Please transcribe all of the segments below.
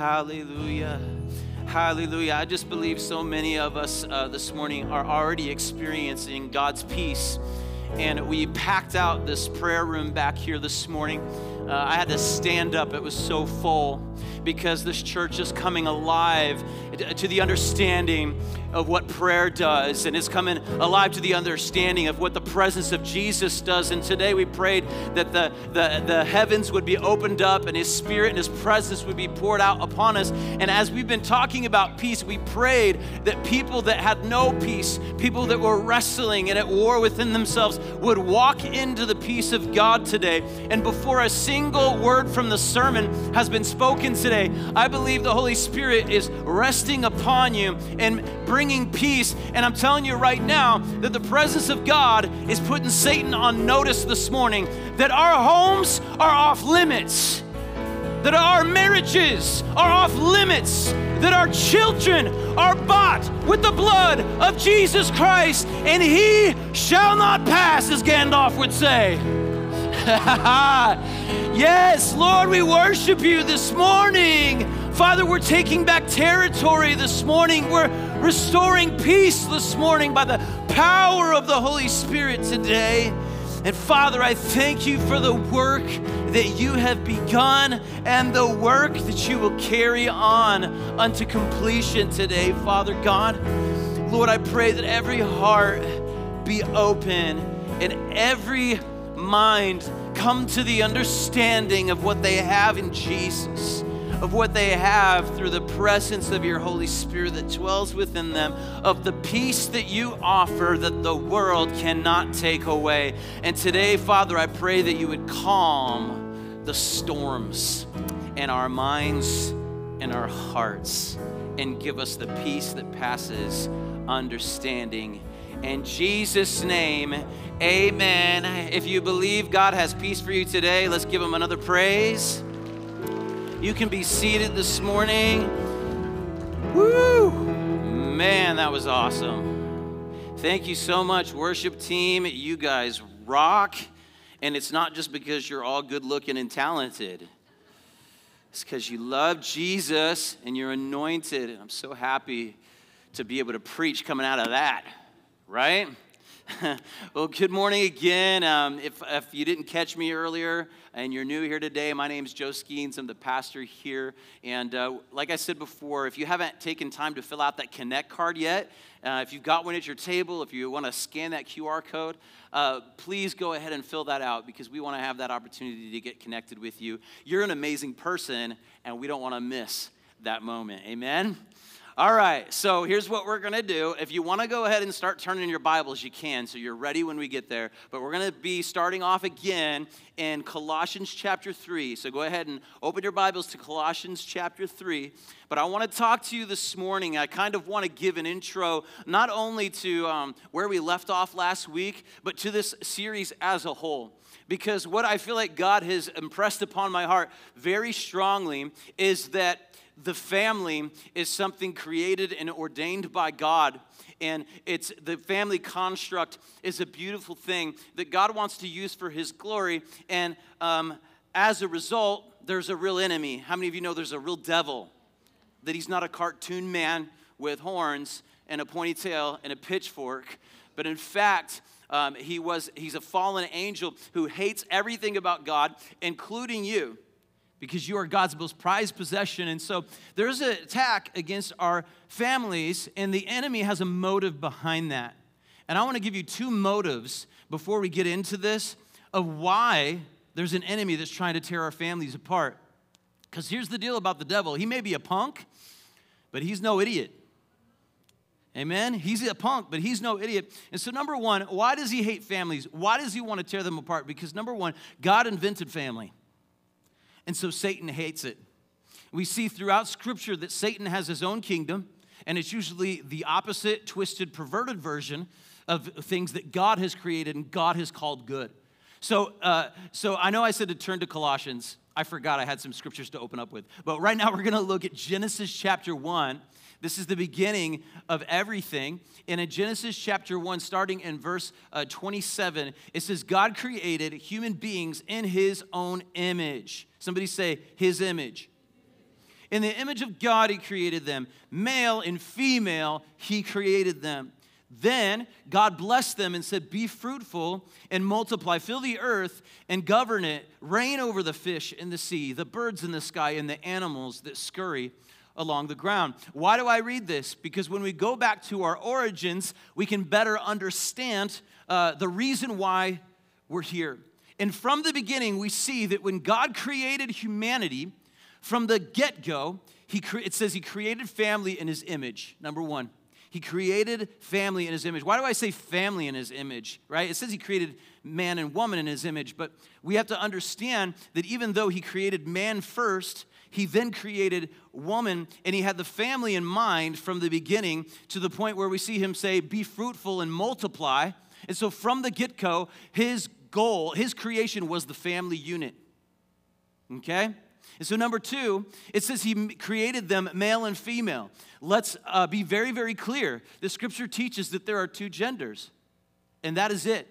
Hallelujah. Hallelujah. I just believe so many of us uh, this morning are already experiencing God's peace. And we packed out this prayer room back here this morning. Uh, I had to stand up, it was so full because this church is coming alive to the understanding of what prayer does and is coming alive to the understanding of what the presence of Jesus does. And today we prayed that the, the, the heavens would be opened up and his spirit and his presence would be poured out upon us. And as we've been talking about peace, we prayed that people that had no peace, people that were wrestling and at war within themselves, would walk into the peace of God today. And before a single word from the sermon has been spoken today, I believe the Holy Spirit is resting upon you and bringing peace. And I'm telling you right now that the presence of God is putting Satan on notice this morning that our homes are off limits that our marriages are off limits, that our children are bought with the blood of Jesus Christ, and he shall not pass, as Gandalf would say. yes, Lord, we worship you this morning. Father, we're taking back territory this morning. We're restoring peace this morning by the power of the Holy Spirit today. And Father, I thank you for the work that you have begun and the work that you will carry on unto completion today, Father God. Lord, I pray that every heart be open and every mind come to the understanding of what they have in Jesus of what they have through the presence of your Holy Spirit that dwells within them, of the peace that you offer that the world cannot take away. And today, Father, I pray that you would calm the storms in our minds and our hearts and give us the peace that passes understanding. In Jesus' name, amen. If you believe God has peace for you today, let's give him another praise. You can be seated this morning. Woo! Man, that was awesome. Thank you so much, worship team. You guys rock. And it's not just because you're all good looking and talented, it's because you love Jesus and you're anointed. And I'm so happy to be able to preach coming out of that, right? well, good morning again. Um, if, if you didn't catch me earlier and you're new here today, my name is Joe Skeens. I'm the pastor here. And uh, like I said before, if you haven't taken time to fill out that Connect card yet, uh, if you've got one at your table, if you want to scan that QR code, uh, please go ahead and fill that out because we want to have that opportunity to get connected with you. You're an amazing person, and we don't want to miss that moment. Amen? All right, so here's what we're going to do. If you want to go ahead and start turning your Bibles, you can, so you're ready when we get there. But we're going to be starting off again in Colossians chapter 3. So go ahead and open your Bibles to Colossians chapter 3. But I want to talk to you this morning. I kind of want to give an intro not only to um, where we left off last week, but to this series as a whole because what I feel like God has impressed upon my heart very strongly is that the family is something created and ordained by God and it's the family construct is a beautiful thing that God wants to use for His glory. And um, as a result, there's a real enemy. How many of you know there's a real devil? That he's not a cartoon man with horns and a ponytail and a pitchfork, but in fact, um, he was he's a fallen angel who hates everything about God, including you because you are God's most prized possession. And so there's an attack against our families, and the enemy has a motive behind that. And I want to give you two motives before we get into this of why there's an enemy that's trying to tear our families apart. Because here's the deal about the devil he may be a punk, but he's no idiot. Amen? He's a punk, but he's no idiot. And so, number one, why does he hate families? Why does he want to tear them apart? Because, number one, God invented family. And so Satan hates it. We see throughout Scripture that Satan has his own kingdom, and it's usually the opposite, twisted, perverted version of things that God has created and God has called good. So, uh, so I know I said to turn to Colossians. I forgot I had some scriptures to open up with. But right now we're going to look at Genesis chapter 1. This is the beginning of everything. And in Genesis chapter 1, starting in verse uh, 27, it says, God created human beings in his own image. Somebody say, his image. In the image of God, He created them. Male and female, He created them. Then God blessed them and said, Be fruitful and multiply, fill the earth and govern it, reign over the fish in the sea, the birds in the sky, and the animals that scurry along the ground. Why do I read this? Because when we go back to our origins, we can better understand uh, the reason why we're here. And from the beginning, we see that when God created humanity, from the get go, it says he created family in his image, number one. He created family in his image. Why do I say family in his image, right? It says he created man and woman in his image, but we have to understand that even though he created man first, he then created woman and he had the family in mind from the beginning to the point where we see him say, Be fruitful and multiply. And so from the get go, his goal, his creation was the family unit. Okay? And so, number two, it says he created them male and female. Let's uh, be very, very clear. The scripture teaches that there are two genders, and that is it.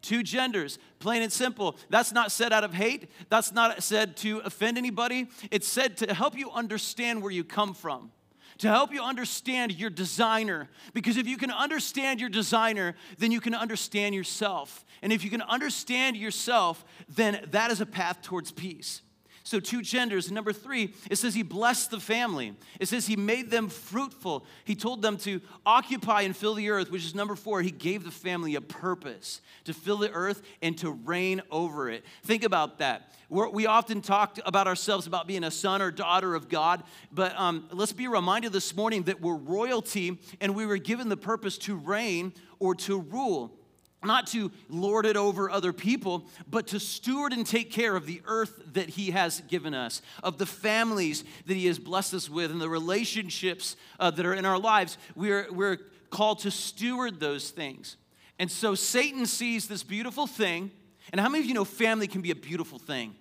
Two genders, plain and simple. That's not said out of hate. That's not said to offend anybody. It's said to help you understand where you come from to help you understand your designer. Because if you can understand your designer, then you can understand yourself. And if you can understand yourself, then that is a path towards peace. So, two genders. Number three, it says he blessed the family. It says he made them fruitful. He told them to occupy and fill the earth, which is number four. He gave the family a purpose to fill the earth and to reign over it. Think about that. We're, we often talk about ourselves about being a son or daughter of God, but um, let's be reminded this morning that we're royalty and we were given the purpose to reign or to rule not to lord it over other people, but to steward and take care of the earth that He has given us, of the families that He has blessed us with, and the relationships uh, that are in our lives. We're, we're called to steward those things. And so Satan sees this beautiful thing. And how many of you know family can be a beautiful thing?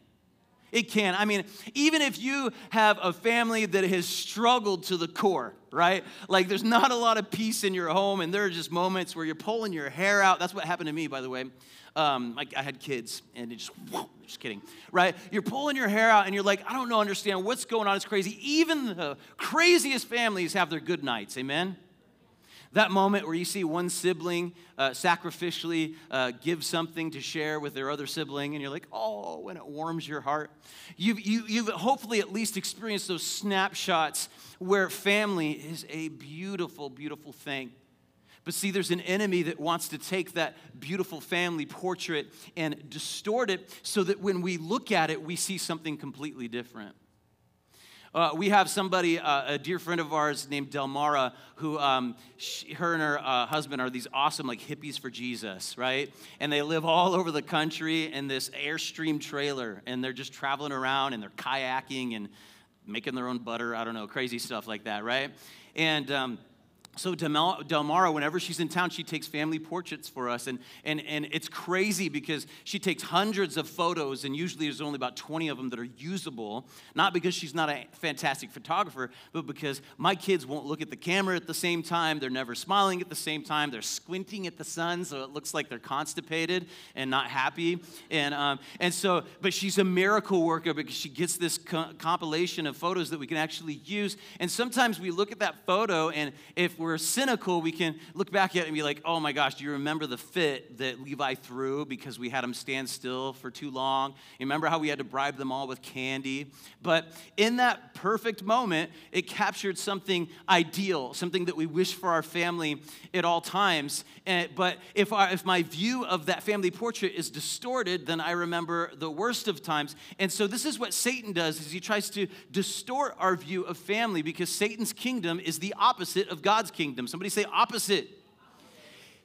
It can. I mean, even if you have a family that has struggled to the core, right? Like there's not a lot of peace in your home, and there are just moments where you're pulling your hair out. That's what happened to me, by the way. Um, like I had kids, and it just, whoa, just kidding, right? You're pulling your hair out, and you're like, I don't know, understand what's going on. It's crazy. Even the craziest families have their good nights. Amen. That moment where you see one sibling uh, sacrificially uh, give something to share with their other sibling, and you're like, oh, when it warms your heart. You've, you, have you have hopefully at least experienced those snapshots where family is a beautiful, beautiful thing. But see, there's an enemy that wants to take that beautiful family portrait and distort it so that when we look at it, we see something completely different. Uh, we have somebody, uh, a dear friend of ours named Delmara, who um, she, her and her uh, husband are these awesome, like hippies for Jesus, right? And they live all over the country in this Airstream trailer, and they're just traveling around and they're kayaking and making their own butter. I don't know, crazy stuff like that, right? And um, so Del Delmara, whenever she's in town, she takes family portraits for us. And, and, and it's crazy because she takes hundreds of photos, and usually there's only about 20 of them that are usable. Not because she's not a fantastic photographer, but because my kids won't look at the camera at the same time. They're never smiling at the same time. They're squinting at the sun, so it looks like they're constipated and not happy. And, um, and so, but she's a miracle worker because she gets this co- compilation of photos that we can actually use. And sometimes we look at that photo, and if we're we're cynical, we can look back at it and be like, oh my gosh, do you remember the fit that Levi threw because we had him stand still for too long? You remember how we had to bribe them all with candy? But in that perfect moment, it captured something ideal, something that we wish for our family at all times. And, but if, our, if my view of that family portrait is distorted, then I remember the worst of times. And so this is what Satan does is he tries to distort our view of family because Satan's kingdom is the opposite of God's kingdom. Somebody say opposite.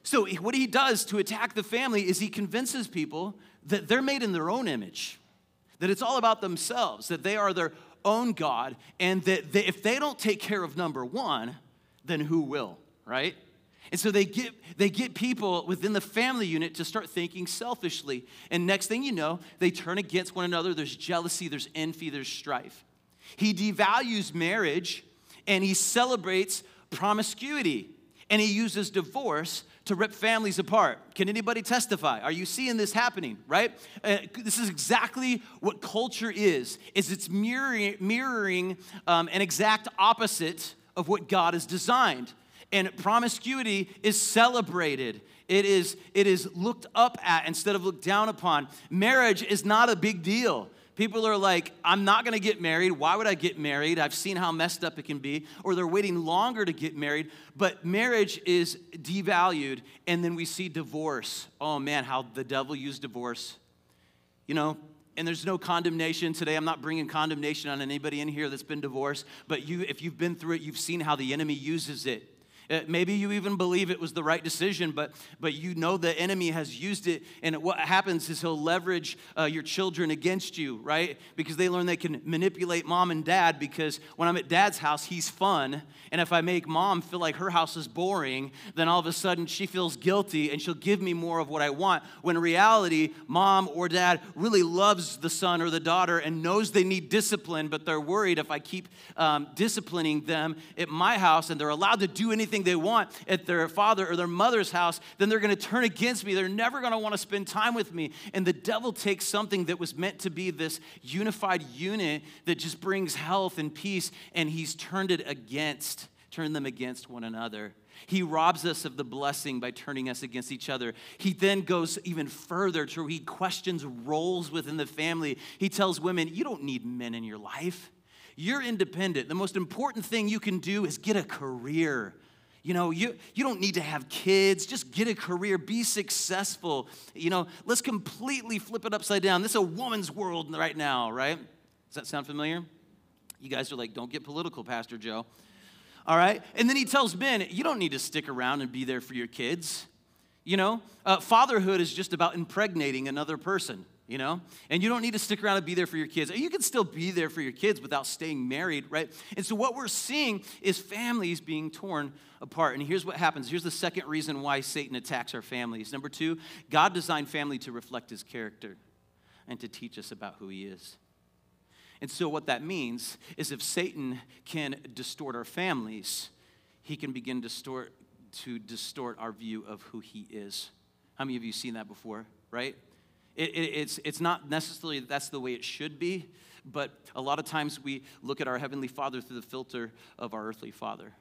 So, what he does to attack the family is he convinces people that they're made in their own image, that it's all about themselves, that they are their own God, and that they, if they don't take care of number one, then who will, right? And so they get, they get people within the family unit to start thinking selfishly. And next thing you know, they turn against one another. There's jealousy, there's envy, there's strife. He devalues marriage and he celebrates promiscuity. and he uses divorce to rip families apart. Can anybody testify? Are you seeing this happening, right? Uh, this is exactly what culture is. Is it's mirroring, mirroring um, an exact opposite of what God has designed. And promiscuity is celebrated. It is, it is looked up at instead of looked down upon. Marriage is not a big deal. People are like, I'm not gonna get married. Why would I get married? I've seen how messed up it can be. Or they're waiting longer to get married. But marriage is devalued. And then we see divorce. Oh man, how the devil used divorce. You know, and there's no condemnation today. I'm not bringing condemnation on anybody in here that's been divorced. But you, if you've been through it, you've seen how the enemy uses it. Uh, maybe you even believe it was the right decision, but, but you know the enemy has used it. And what happens is he'll leverage uh, your children against you, right? Because they learn they can manipulate mom and dad because when I'm at dad's house, he's fun. And if I make mom feel like her house is boring, then all of a sudden she feels guilty and she'll give me more of what I want. When reality, mom or dad really loves the son or the daughter and knows they need discipline, but they're worried if I keep um, disciplining them at my house and they're allowed to do anything they want at their father or their mother's house, then they're going to turn against me. They're never going to want to spend time with me. And the devil takes something that was meant to be this unified unit that just brings health and peace, and he's turned it against, turned them against one another. He robs us of the blessing by turning us against each other. He then goes even further to he questions roles within the family. He tells women, You don't need men in your life. You're independent. The most important thing you can do is get a career. You know, you, you don't need to have kids. Just get a career, be successful. You know, let's completely flip it upside down. This is a woman's world right now, right? Does that sound familiar? You guys are like, don't get political, Pastor Joe. All right? And then he tells men, you don't need to stick around and be there for your kids. You know, uh, fatherhood is just about impregnating another person you know? And you don't need to stick around and be there for your kids. You can still be there for your kids without staying married, right? And so what we're seeing is families being torn apart. And here's what happens. Here's the second reason why Satan attacks our families. Number two, God designed family to reflect his character and to teach us about who he is. And so what that means is if Satan can distort our families, he can begin distort, to distort our view of who he is. How many of you seen that before, right? It, it, it's, it's not necessarily that that's the way it should be, but a lot of times we look at our Heavenly Father through the filter of our earthly Father.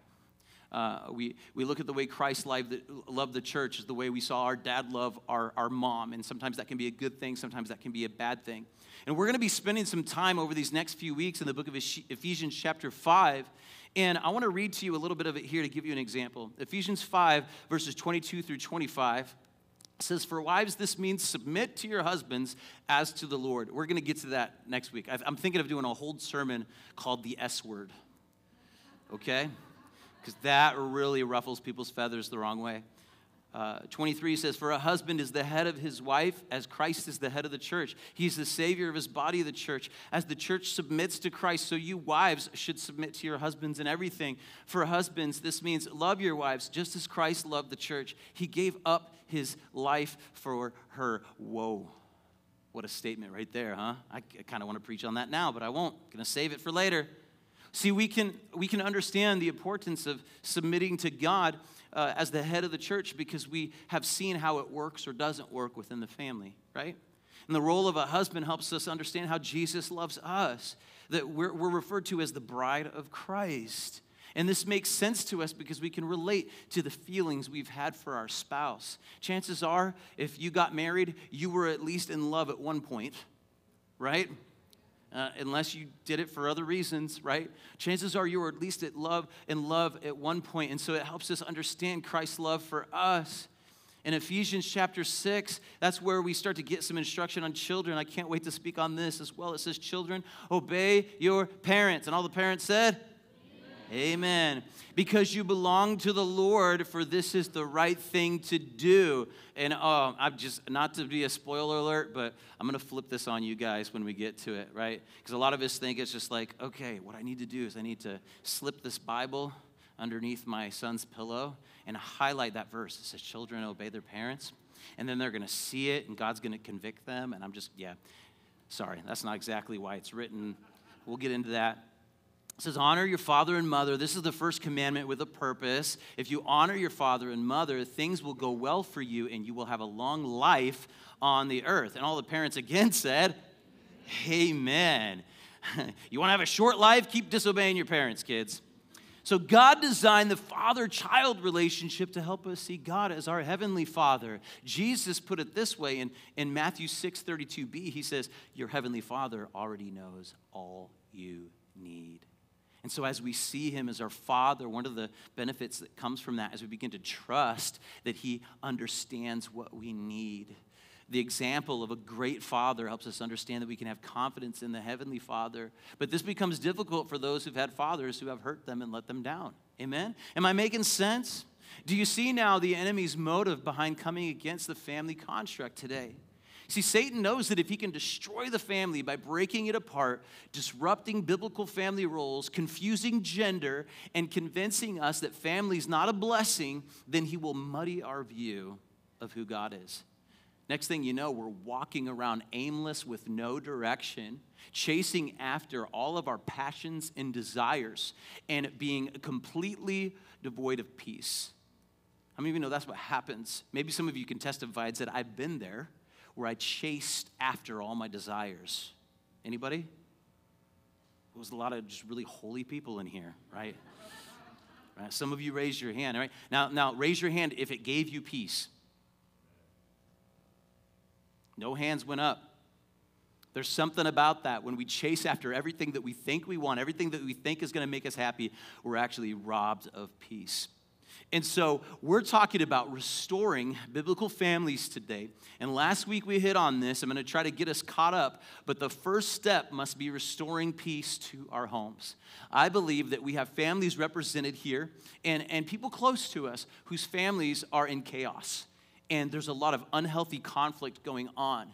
Uh, we, we look at the way Christ loved the, loved the church, is the way we saw our dad love our, our mom. And sometimes that can be a good thing, sometimes that can be a bad thing. And we're going to be spending some time over these next few weeks in the book of Ephesians, chapter 5. And I want to read to you a little bit of it here to give you an example. Ephesians 5, verses 22 through 25 says, For wives, this means submit to your husbands as to the Lord. We're going to get to that next week. I'm thinking of doing a whole sermon called the S word, okay? Because that really ruffles people's feathers the wrong way. Uh, 23 says, For a husband is the head of his wife, as Christ is the head of the church. He's the savior of his body, the church. As the church submits to Christ, so you wives should submit to your husbands in everything. For husbands, this means love your wives just as Christ loved the church. He gave up his life for her. Whoa. What a statement right there, huh? I, kind of want to preach on that now, but I won't. Going to save it for later. See, we can, we can understand the importance of submitting to God uh, as the head of the church because we have seen how it works or doesn't work within the family, right? And the role of a husband helps us understand how Jesus loves us, that we're, we're referred to as the bride of Christ. And this makes sense to us because we can relate to the feelings we've had for our spouse. Chances are, if you got married, you were at least in love at one point, right? Uh, unless you did it for other reasons, right? Chances are you were at least at love in love at one point, and so it helps us understand Christ's love for us. In Ephesians chapter 6, that's where we start to get some instruction on children. I can't wait to speak on this as well. It says, Children, obey your parents. And all the parents said, Amen. Because you belong to the Lord, for this is the right thing to do. And oh, I'm just, not to be a spoiler alert, but I'm going to flip this on you guys when we get to it, right? Because a lot of us think it's just like, okay, what I need to do is I need to slip this Bible underneath my son's pillow and highlight that verse. It says, Children obey their parents. And then they're going to see it, and God's going to convict them. And I'm just, yeah, sorry, that's not exactly why it's written. We'll get into that. It says, Honor your father and mother. This is the first commandment with a purpose. If you honor your father and mother, things will go well for you and you will have a long life on the earth. And all the parents again said, Amen. you want to have a short life? Keep disobeying your parents, kids. So, God designed the father child relationship to help us see God as our heavenly father. Jesus put it this way in, in Matthew 6 32b. He says, Your heavenly father already knows all you need. And so, as we see him as our father, one of the benefits that comes from that is we begin to trust that he understands what we need the example of a great father helps us understand that we can have confidence in the heavenly father. But this becomes difficult for those who've had fathers who have hurt them and let them down. Amen? Am I making sense? Do you see now the enemy's motive behind coming against the family construct today? See, Satan knows that if he can destroy the family by breaking it apart, disrupting biblical family roles, confusing gender, and convincing us that family is not a blessing, then he will muddy our view of who God is. Next thing you know, we're walking around aimless with no direction, chasing after all of our passions and desires, and being completely devoid of peace. Many of you know that's what happens? Maybe some of you can testify said, I've been there where I chased after all my desires. Anybody? There was a lot of just really holy people in here, right? right? Some of you raised your hand, right? Now, now raise your hand if it gave you peace. No hands went up. There's something about that when we chase after everything that we think we want, everything that we think is going to make us happy, we're actually robbed of peace. And so we're talking about restoring biblical families today. And last week we hit on this. I'm going to try to get us caught up, but the first step must be restoring peace to our homes. I believe that we have families represented here and, and people close to us whose families are in chaos and there's a lot of unhealthy conflict going on.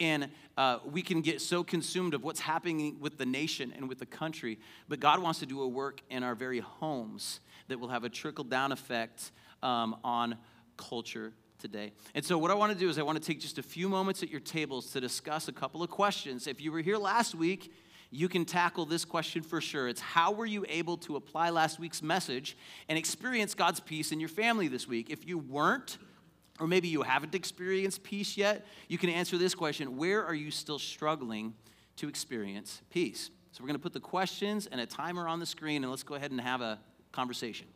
And uh, we can get so consumed of what's happening with the nation and with the country, but God wants to do a work in our very homes that will have a trickle down effect um, on culture today. And so, what I want to do is, I want to take just a few moments at your tables to discuss a couple of questions. If you were here last week, you can tackle this question for sure. It's how were you able to apply last week's message and experience God's peace in your family this week? If you weren't, or maybe you haven't experienced peace yet, you can answer this question Where are you still struggling to experience peace? So we're going to put the questions and a timer on the screen, and let's go ahead and have a conversation.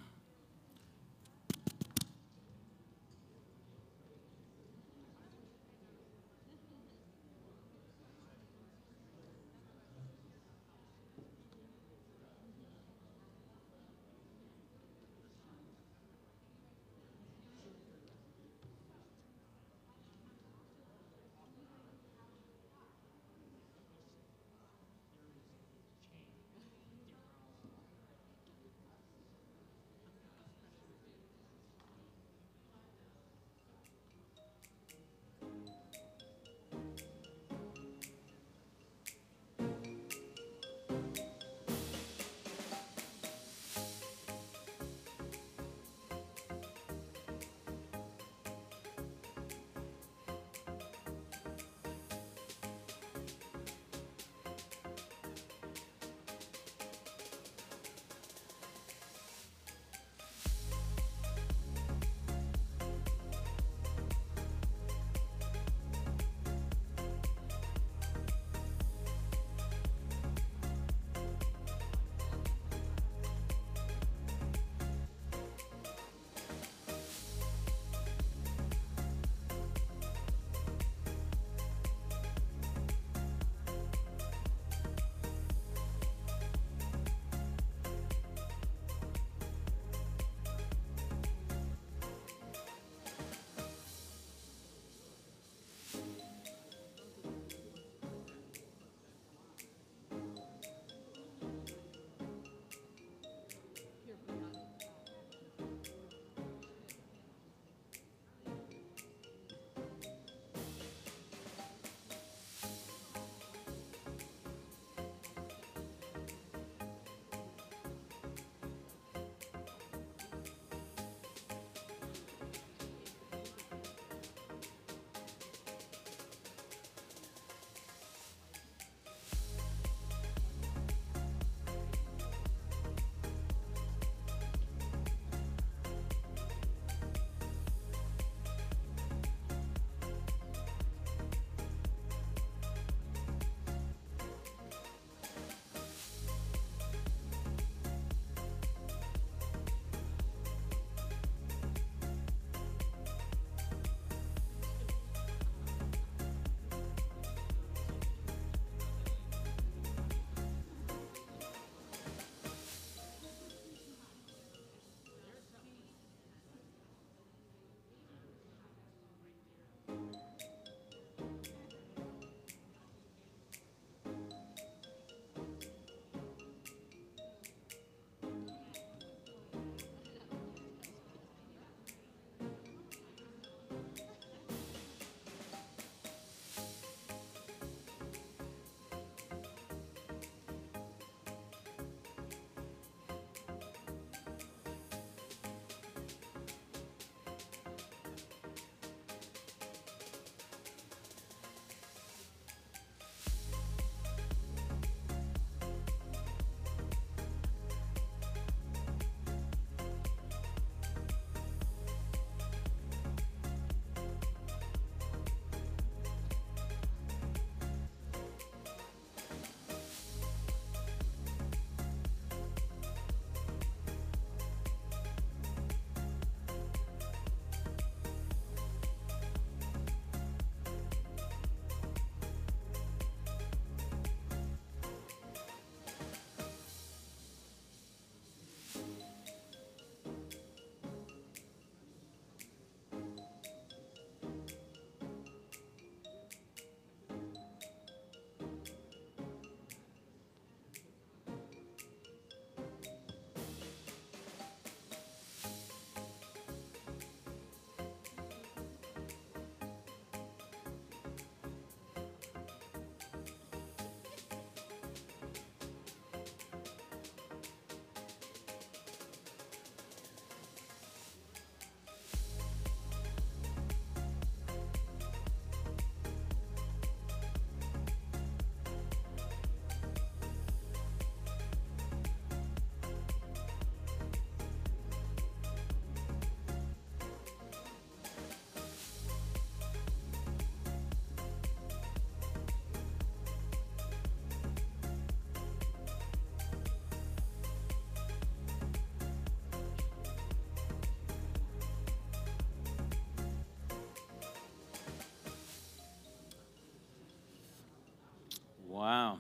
Wow.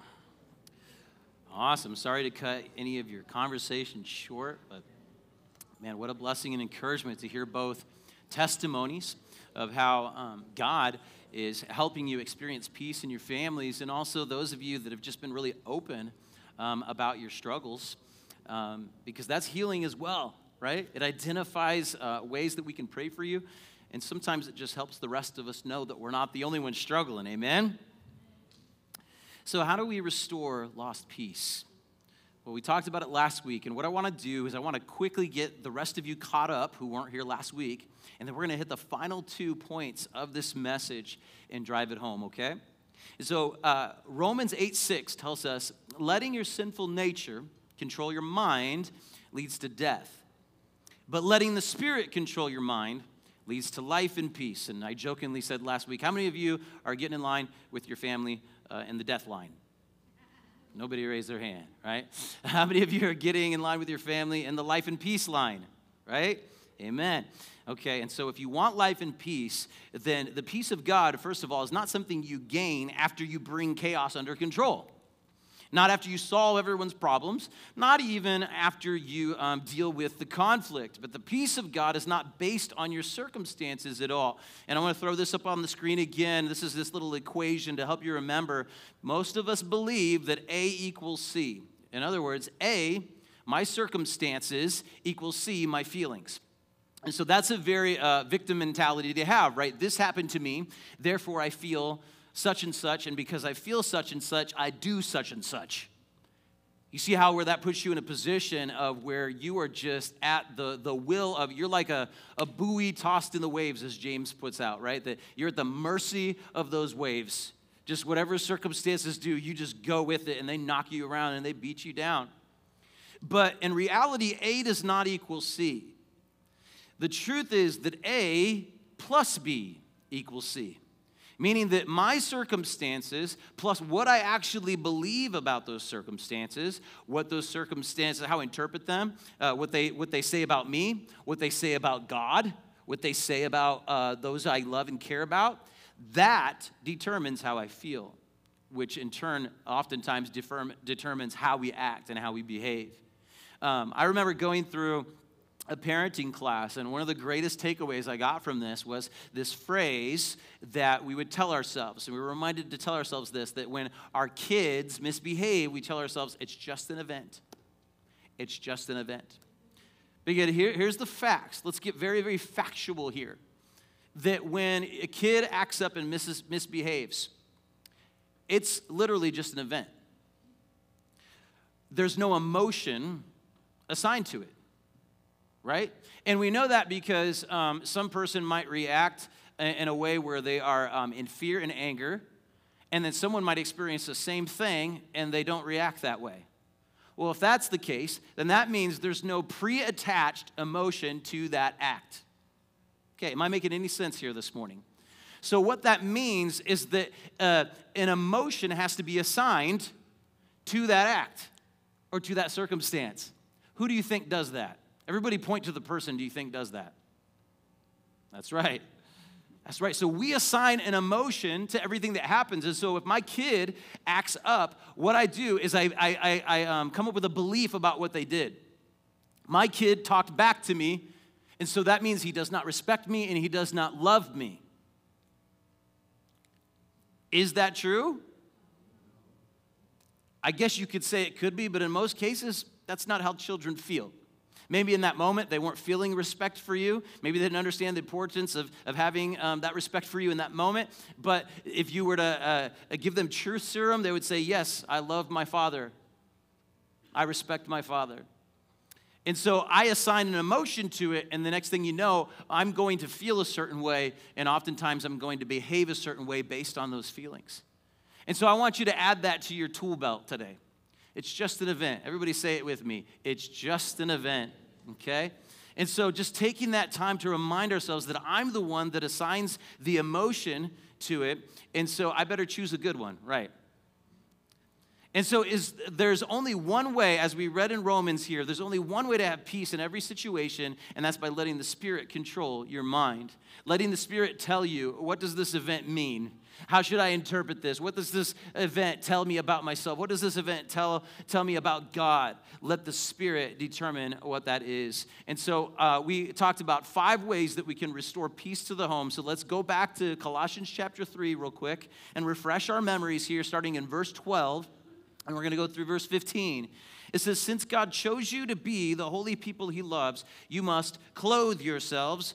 Awesome. Sorry to cut any of your conversation short, but man, what a blessing and encouragement to hear both testimonies of how um, God is helping you experience peace in your families, and also those of you that have just been really open um, about your struggles, um, because that's healing as well, right? It identifies uh, ways that we can pray for you, and sometimes it just helps the rest of us know that we're not the only ones struggling. Amen? So, how do we restore lost peace? Well, we talked about it last week, and what I want to do is I want to quickly get the rest of you caught up who weren't here last week, and then we're going to hit the final two points of this message and drive it home, okay? So, uh, Romans 8 6 tells us, letting your sinful nature control your mind leads to death, but letting the Spirit control your mind leads to life and peace. And I jokingly said last week, how many of you are getting in line with your family uh, in the death line? Nobody raised their hand, right? How many of you are getting in line with your family in the life and peace line, right? Amen. Okay, and so if you want life and peace, then the peace of God, first of all, is not something you gain after you bring chaos under control not after you solve everyone's problems, not even after you um, deal with the conflict. But the peace of God is not based on your circumstances at all. And I want to throw this up on the screen again. This is this little equation to help you remember. Most of us believe that A equals C. In other words, A, my circumstances, equals C, my feelings. And so that's a very uh, victim mentality to have, right? This happened to me, therefore I feel such and such, and because I feel such and such, I do such and such. You see how where that puts you in a position of where you are just at the, the will of, you're like a, a buoy tossed in the waves, as James puts out, right? That you're at the mercy of those waves. Just whatever circumstances do, you just go with it and they knock you around and they beat you down. But in reality, A does not equal C. The truth is that A plus B equals C meaning that my circumstances, plus what I actually believe about those circumstances, what those circumstances, how I interpret them, uh, what, they, what they say about me, what they say about God, what they say about uh, those I love and care about, that determines how I feel, which in turn oftentimes determines how we act and how we behave. Um, I remember going through a parenting class, and one of the greatest takeaways I got from this was this phrase that we would tell ourselves. And we were reminded to tell ourselves this that when our kids misbehave, we tell ourselves it's just an event. It's just an event. But again, here, here's the facts. Let's get very, very factual here. That when a kid acts up and misbehaves, it's literally just an event. There's no emotion assigned to it right? And we know that because um, some person might react in a way where they are um, in fear and anger, and then someone might experience the same thing and they don't react that way. Well, if that's the case, then that means there's no pre attached emotion to that act. Okay, am I making any sense here this morning? So, what that means is that uh, an emotion has to be assigned to that act or to that circumstance. Who do you think does that? Everybody point to the person do you think does that? That's right. That's right. So we assign an emotion to everything that happens. And so if my kid acts up, what I do is I, I, I, I um, come up with a belief about what they did. My kid talked back to me, and so that means he does not respect me and he does not love me. Is that true? I guess you could say it could be, but in most cases, that's not how children feel. Maybe in that moment they weren't feeling respect for you. Maybe they didn't understand the importance of, of having um, that respect for you in that moment. But if you were to uh, give them truth serum, they would say, Yes, I love my father. I respect my father. And so I assign an emotion to it, and the next thing you know, I'm going to feel a certain way, and oftentimes I'm going to behave a certain way based on those feelings. And so I want you to add that to your tool belt today. It's just an event. Everybody say it with me. It's just an event, okay? And so just taking that time to remind ourselves that I'm the one that assigns the emotion to it, and so I better choose a good one, right? And so is there's only one way as we read in Romans here, there's only one way to have peace in every situation and that's by letting the spirit control your mind. Letting the spirit tell you what does this event mean? How should I interpret this? What does this event tell me about myself? What does this event tell, tell me about God? Let the Spirit determine what that is. And so uh, we talked about five ways that we can restore peace to the home. So let's go back to Colossians chapter 3 real quick and refresh our memories here, starting in verse 12. And we're going to go through verse 15. It says, Since God chose you to be the holy people he loves, you must clothe yourselves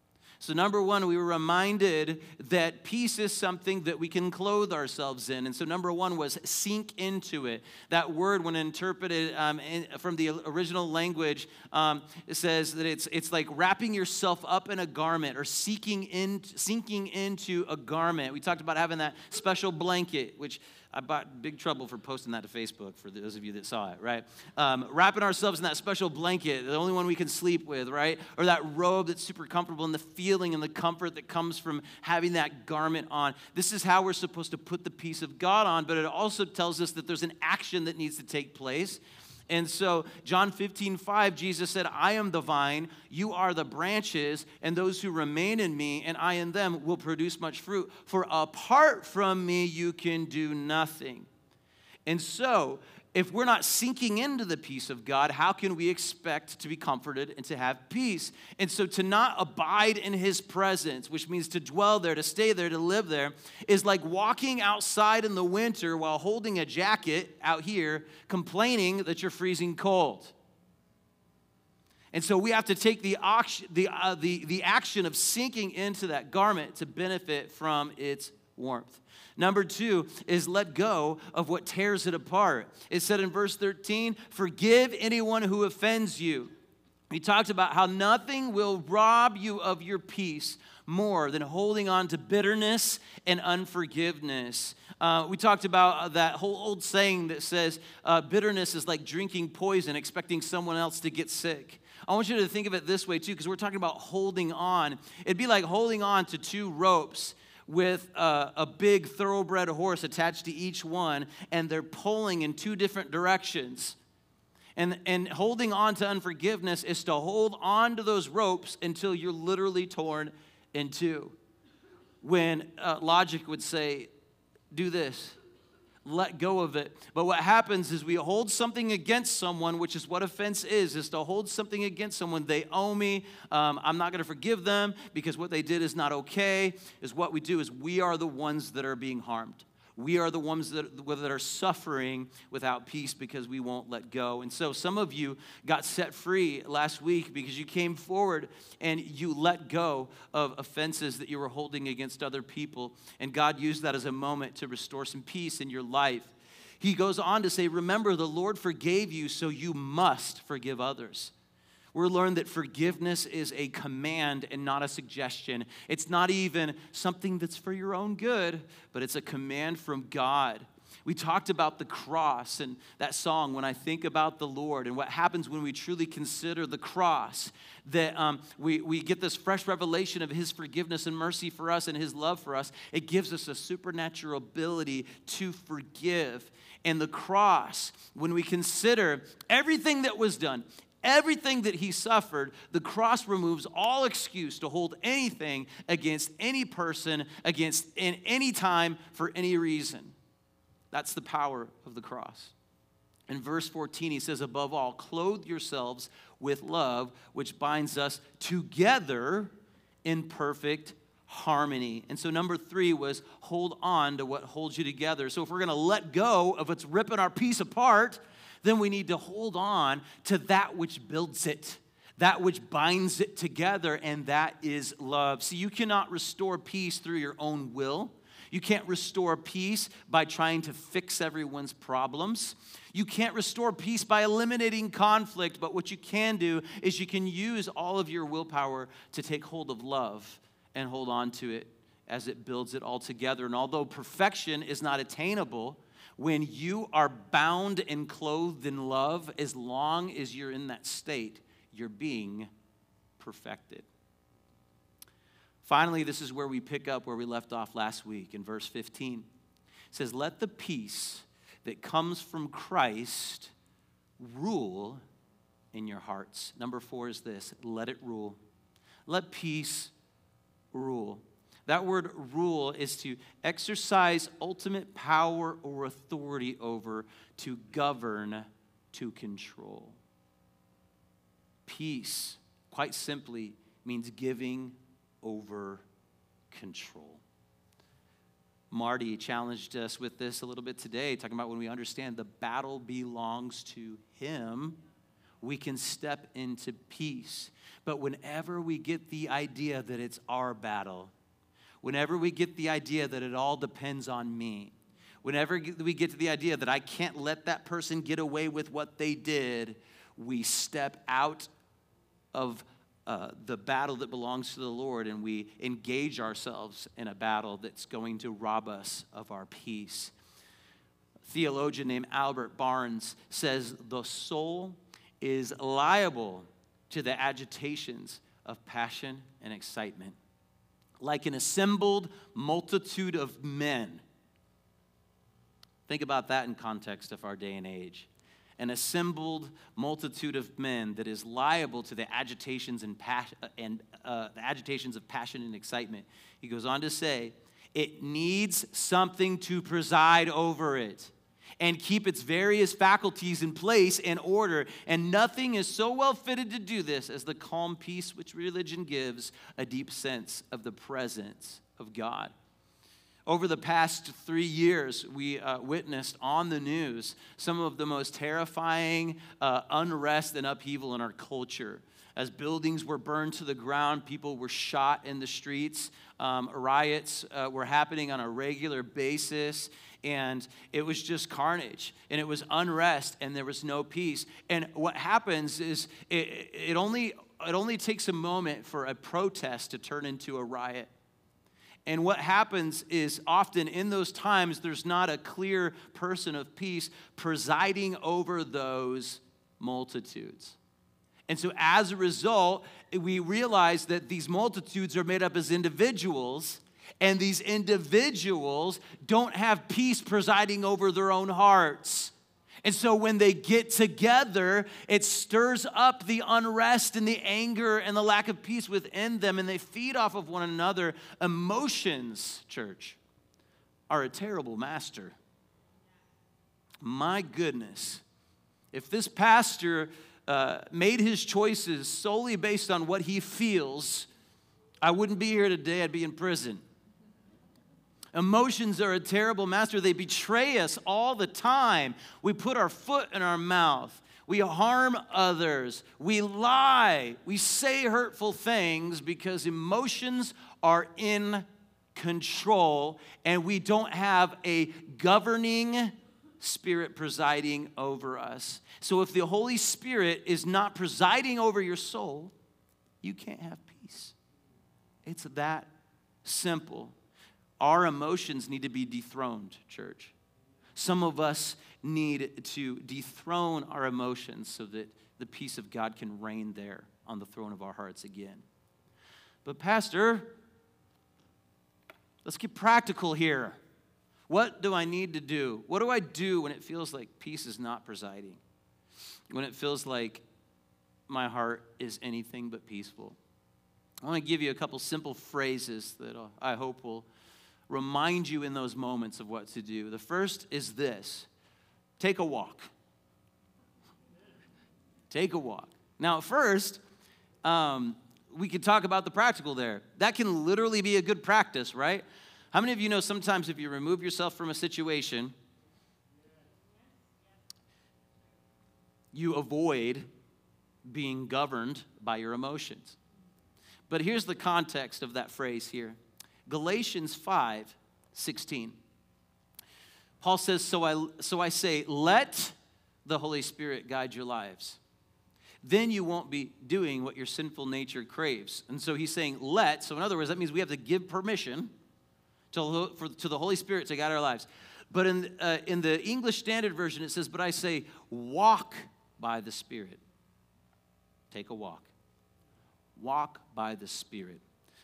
So, number one, we were reminded that peace is something that we can clothe ourselves in. And so, number one was sink into it. That word, when interpreted um, in, from the original language, um, it says that it's, it's like wrapping yourself up in a garment or seeking in, sinking into a garment. We talked about having that special blanket, which I bought big trouble for posting that to Facebook for those of you that saw it, right? Um, wrapping ourselves in that special blanket, the only one we can sleep with, right? Or that robe that's super comfortable and the feeling and the comfort that comes from having that garment on. This is how we're supposed to put the peace of God on, but it also tells us that there's an action that needs to take place. And so, John 15, 5, Jesus said, I am the vine, you are the branches, and those who remain in me and I in them will produce much fruit. For apart from me, you can do nothing. And so, if we're not sinking into the peace of God, how can we expect to be comforted and to have peace? And so to not abide in his presence, which means to dwell there, to stay there, to live there, is like walking outside in the winter while holding a jacket out here, complaining that you're freezing cold. And so we have to take the, the, uh, the, the action of sinking into that garment to benefit from its warmth. Number two is let go of what tears it apart. It said in verse 13, forgive anyone who offends you. He talked about how nothing will rob you of your peace more than holding on to bitterness and unforgiveness. Uh, we talked about uh, that whole old saying that says uh, bitterness is like drinking poison, expecting someone else to get sick. I want you to think of it this way too, because we're talking about holding on. It'd be like holding on to two ropes with a, a, big thoroughbred horse attached to each one, and they're pulling in two different directions. And, and holding on to unforgiveness is to hold on to those ropes until you're literally torn in two. When uh, logic would say, do this, let go of it. But what happens is we hold something against someone, which is what offense is, is to hold something against someone. They owe me. Um, I'm not going to forgive them because what they did is not okay. Is what we do is we are the ones that are being harmed. We are the ones that, that are suffering without peace because we won't let go. And so some of you got set free last week because you came forward and you let go of offenses that you were holding against other people. And God used that as a moment to restore some peace in your life. He goes on to say, Remember, the Lord forgave you, so you must forgive others. We're learned that forgiveness is a command and not a suggestion. It's not even something that's for your own good, but it's a command from God. We talked about the cross and that song, When I Think About the Lord, and what happens when we truly consider the cross. That um, we, we get this fresh revelation of His forgiveness and mercy for us and His love for us. It gives us a supernatural ability to forgive. And the cross, when we consider everything that was done, everything that he suffered, the cross removes all excuse to hold anything against any person, against in any time, for any reason. That's the power of the cross. In verse 14, he says, Above all, clothe yourselves with love, which binds us together in perfect harmony. And so, number three was hold on to what holds you together. So, if we're going to let go of what's ripping our peace apart, then we need to hold on to that which builds it, that which binds it together, and that is love. See, you cannot restore peace through your own will. You can't restore peace by trying to fix everyone's problems. You can't restore peace by eliminating conflict, but what you can do is you can use all of your willpower to take hold of love and hold on to it as it builds it all together. And although perfection is not attainable, when you are bound and clothed in love, as long as you're in that state, you're being perfected. Finally, this is where we pick up where we left off last week in verse 15. It says, Let the peace that comes from Christ rule in your hearts. Number four is this let it rule. Let peace rule. That word rule is to exercise ultimate power or authority over, to govern, to control. Peace, quite simply, means giving over control. Marty challenged us with this a little bit today, talking about when we understand the battle belongs to Him, we can step into peace. But whenever we get the idea that it's our battle, whenever we get the idea that it all depends on me, whenever we get to the idea that I can't let that person get away with what they did, we step out of uh, the battle that belongs to the Lord and we engage ourselves in a battle that's going to rob us of our peace. A theologian named Albert Barnes says the soul is liable to the agitations of passion and excitement. Like an assembled multitude of men. Think about that in context of our day and age an assembled multitude of men that is liable to the agitations and, pas- and uh, the agitations of passion and excitement. He goes on to say, it needs something to preside over it and keep its various faculties in place and order. And nothing is so well fitted to do this as the calm peace which religion gives a deep sense of the presence of God. Over the past three years, we uh, witnessed on the news some of the most terrifying uh, unrest and upheaval in our culture. As buildings were burned to the ground, people were shot in the streets, um, riots uh, were happening on a regular basis, and it was just carnage, and it was unrest, and there was no peace. And what happens is it, it only, it only takes a moment for a protest to turn into a riot. And what happens is often in those times, there's not a clear person of peace presiding over those multitudes. And so as a result, we realize that these multitudes are made up as individuals, and these individuals don't have peace presiding over their own hearts. And so when they get together, it stirs up the unrest and the anger and the lack of peace within them, and they feed off of one another. Emotions, church, are a terrible master. My goodness. If this pastor uh, made his choices solely based on what he feels, I wouldn't be here today, I'd be in prison. Emotions are a terrible master. They betray us all the time. We put our foot in our mouth. We harm others. We lie. We say hurtful things because emotions are in control and we don't have a governing spirit presiding over us. So if the Holy Spirit is not presiding over your soul, you can't have peace. It's that simple. Our emotions need to be dethroned, church. Some of us need to dethrone our emotions so that the peace of God can reign there on the throne of our hearts again. But, Pastor, let's get practical here. What do I need to do? What do I do when it feels like peace is not presiding? When it feels like my heart is anything but peaceful? I want to give you a couple simple phrases that I hope will remind you in those moments of what to do. The first is this take a walk. Take a walk. Now, first, um, we could talk about the practical there. That can literally be a good practice, right? How many of you know sometimes if you remove yourself from a situation, you avoid being governed by your emotions? But here's the context of that phrase here Galatians 5 16. Paul says, So I, so I say, let the Holy Spirit guide your lives. Then you won't be doing what your sinful nature craves. And so he's saying, let. So, in other words, that means we have to give permission to, for, to the Holy Spirit to guide our lives. But in, uh, in the English Standard Version, it says, But I say, walk by the Spirit. Take a walk. Walk by the Spirit.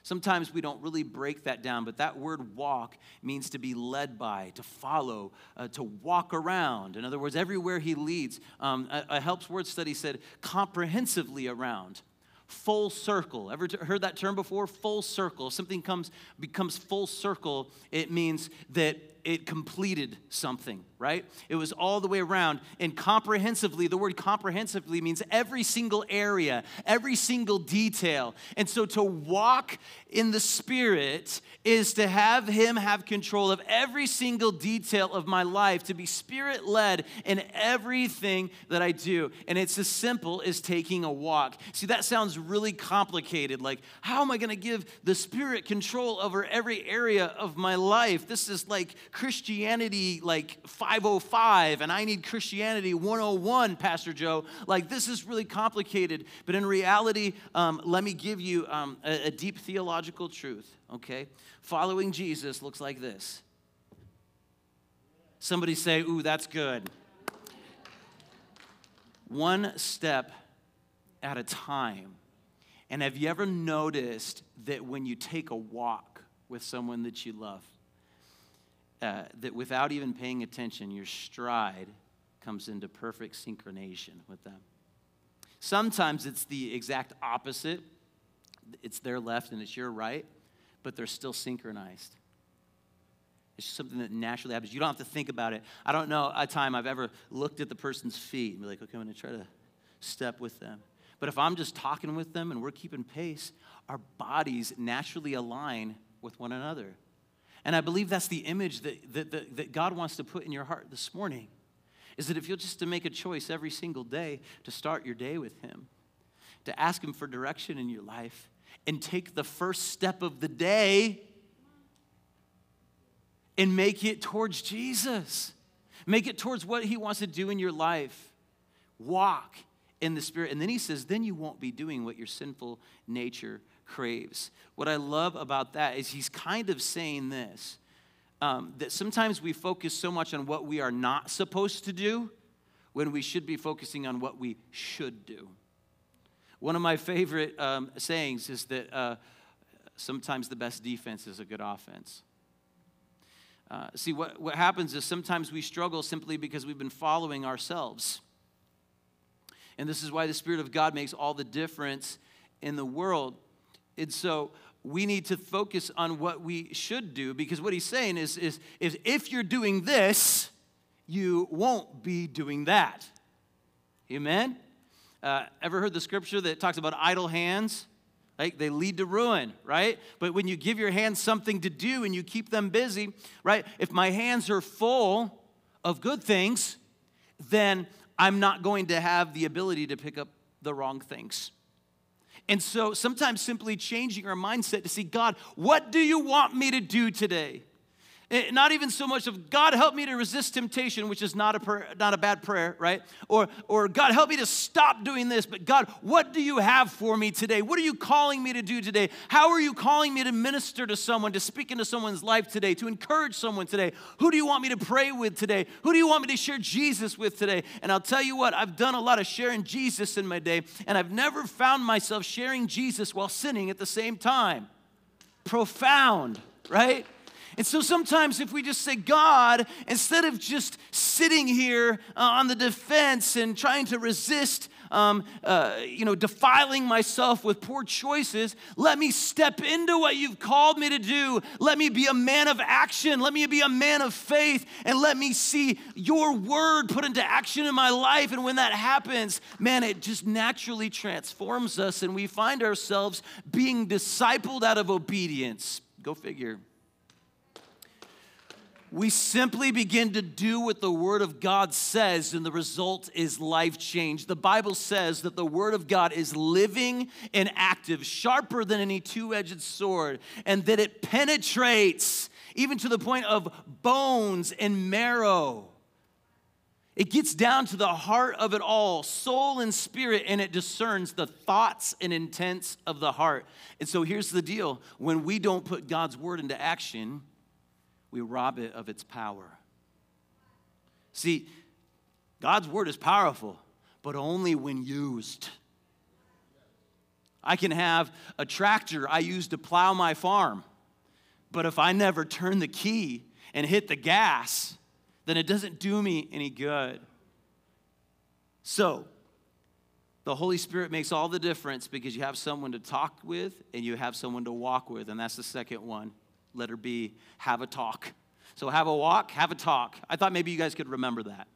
Sometimes we don't really break that down, but that word walk means to be led by, to follow, uh, to walk around. In other words, everywhere he leads. Um, a, a Helps Word study said comprehensively around full circle. Ever heard that term before? Full circle. If something comes becomes full circle, it means that it completed something, right? It was all the way around. And comprehensively, the word comprehensively means every single area, every single detail. And so to walk in the Spirit is to have Him have control of every single detail of my life, to be Spirit led in everything that I do. And it's as simple as taking a walk. See, that sounds really complicated. Like, how am I going to give the Spirit control over every area of my life? This is like Christianity like 505 and I need Christianity 101, Pastor Joe. Like, this is really complicated. But in reality, um, let me give you um, a, a deep theological truth, okay? Following Jesus looks like this. Somebody say, Ooh, that's good. One step at a time. And have you ever noticed that when you take a walk with someone that you love, uh, that without even paying attention, your stride comes into perfect synchronization with them. Sometimes it's the exact opposite. It's their left and it's your right, but they're still synchronized. It's something that naturally happens. You don't have to think about it. I don't know a time I've ever looked at the person's feet and be like, okay, I'm going to try to step with them. But if I'm just talking with them and we're keeping pace, our bodies naturally align with one another. And I believe that's the image that, that, that, that God wants to put in your heart this morning is that if you'll just to make a choice every single day to start your day with Him, to ask Him for direction in your life, and take the first step of the day and make it towards Jesus. Make it towards what He wants to do in your life. Walk in the Spirit. And then He says, then you won't be doing what your sinful nature craves. What I love about that is he's kind of saying this um, that sometimes we focus so much on what we are not supposed to do when we should be focusing on what we should do. One of my favorite um, sayings is that uh, sometimes the best defense is a good offense. Uh, see, what, what happens is sometimes we struggle simply because we've been following ourselves. And this is why the Spirit of God makes all the difference in the world. And so we need to focus on what we should do because what he's saying is, is, is if you're doing this, you won't be doing that. Amen? Uh, ever heard the scripture that talks about idle hands? Like they lead to ruin, right? But when you give your hands something to do and you keep them busy, right? If my hands are full of good things, then I'm not going to have the ability to pick up the wrong things. And so sometimes simply changing our mindset to see, God, what do you want me to do today? Eh, not even so much of God help me to resist temptation, which is not a prayer, not a bad prayer, right? Or or God help me to stop doing this, but God, what do you have for me today? What are you calling me to do today? How are you calling me to minister to someone, to speak into someone's life today, to encourage someone today? Who do you want me to pray with today? Who do you want me to share Jesus with today? And I'll tell you what, I've done a lot of sharing Jesus in my day, and I've never found myself sharing Jesus while sinning at the same time. Profound, right? And so sometimes, if we just say, God, instead of just sitting here uh, on the defense and trying to resist, um, uh, you know, defiling myself with poor choices, let me step into what you've called me to do. Let me be a man of action. Let me be a man of faith. And let me see your word put into action in my life. And when that happens, man, it just naturally transforms us. And we find ourselves being discipled out of obedience. Go figure. We simply begin to do what the Word of God says, and the result is life change. The Bible says that the Word of God is living and active, sharper than any two edged sword, and that it penetrates even to the point of bones and marrow. It gets down to the heart of it all, soul and spirit, and it discerns the thoughts and intents of the heart. And so here's the deal when we don't put God's Word into action, we rob it of its power. See, God's word is powerful, but only when used. I can have a tractor I use to plow my farm, but if I never turn the key and hit the gas, then it doesn't do me any good. So, the Holy Spirit makes all the difference because you have someone to talk with and you have someone to walk with, and that's the second one letter B, have a talk. So have a walk, have a talk. I thought maybe you guys could remember that.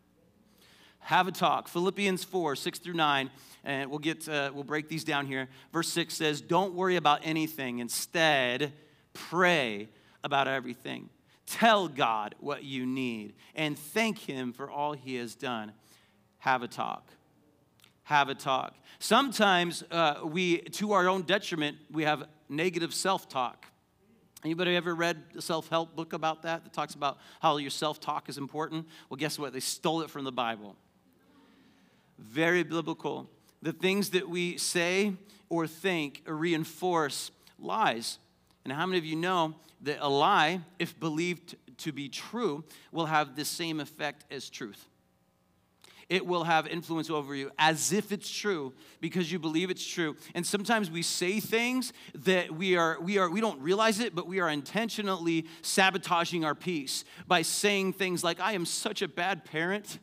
Have a talk. Philippians 4, 6 through 9, and we'll get uh, we'll break these down here. Verse 6 says, Don't worry about anything. Instead, pray about everything. Tell God what you need and thank Him for all He has done. Have a talk. Have a talk. Sometimes uh, we, to our own detriment, we have negative self talk. Anybody ever read a self-help book about that that talks about how your self-talk is important? Well, guess what? They stole it from the Bible. Very biblical. The things that we say or think reinforce lies. And how many of you know that a lie, if believed to be true, will have the same effect as truth? It will have influence over you as if it's true because you believe it's true. And sometimes we say things that we are we are we don't realize it, but we are intentionally sabotaging our peace by saying things like I am such a bad parent.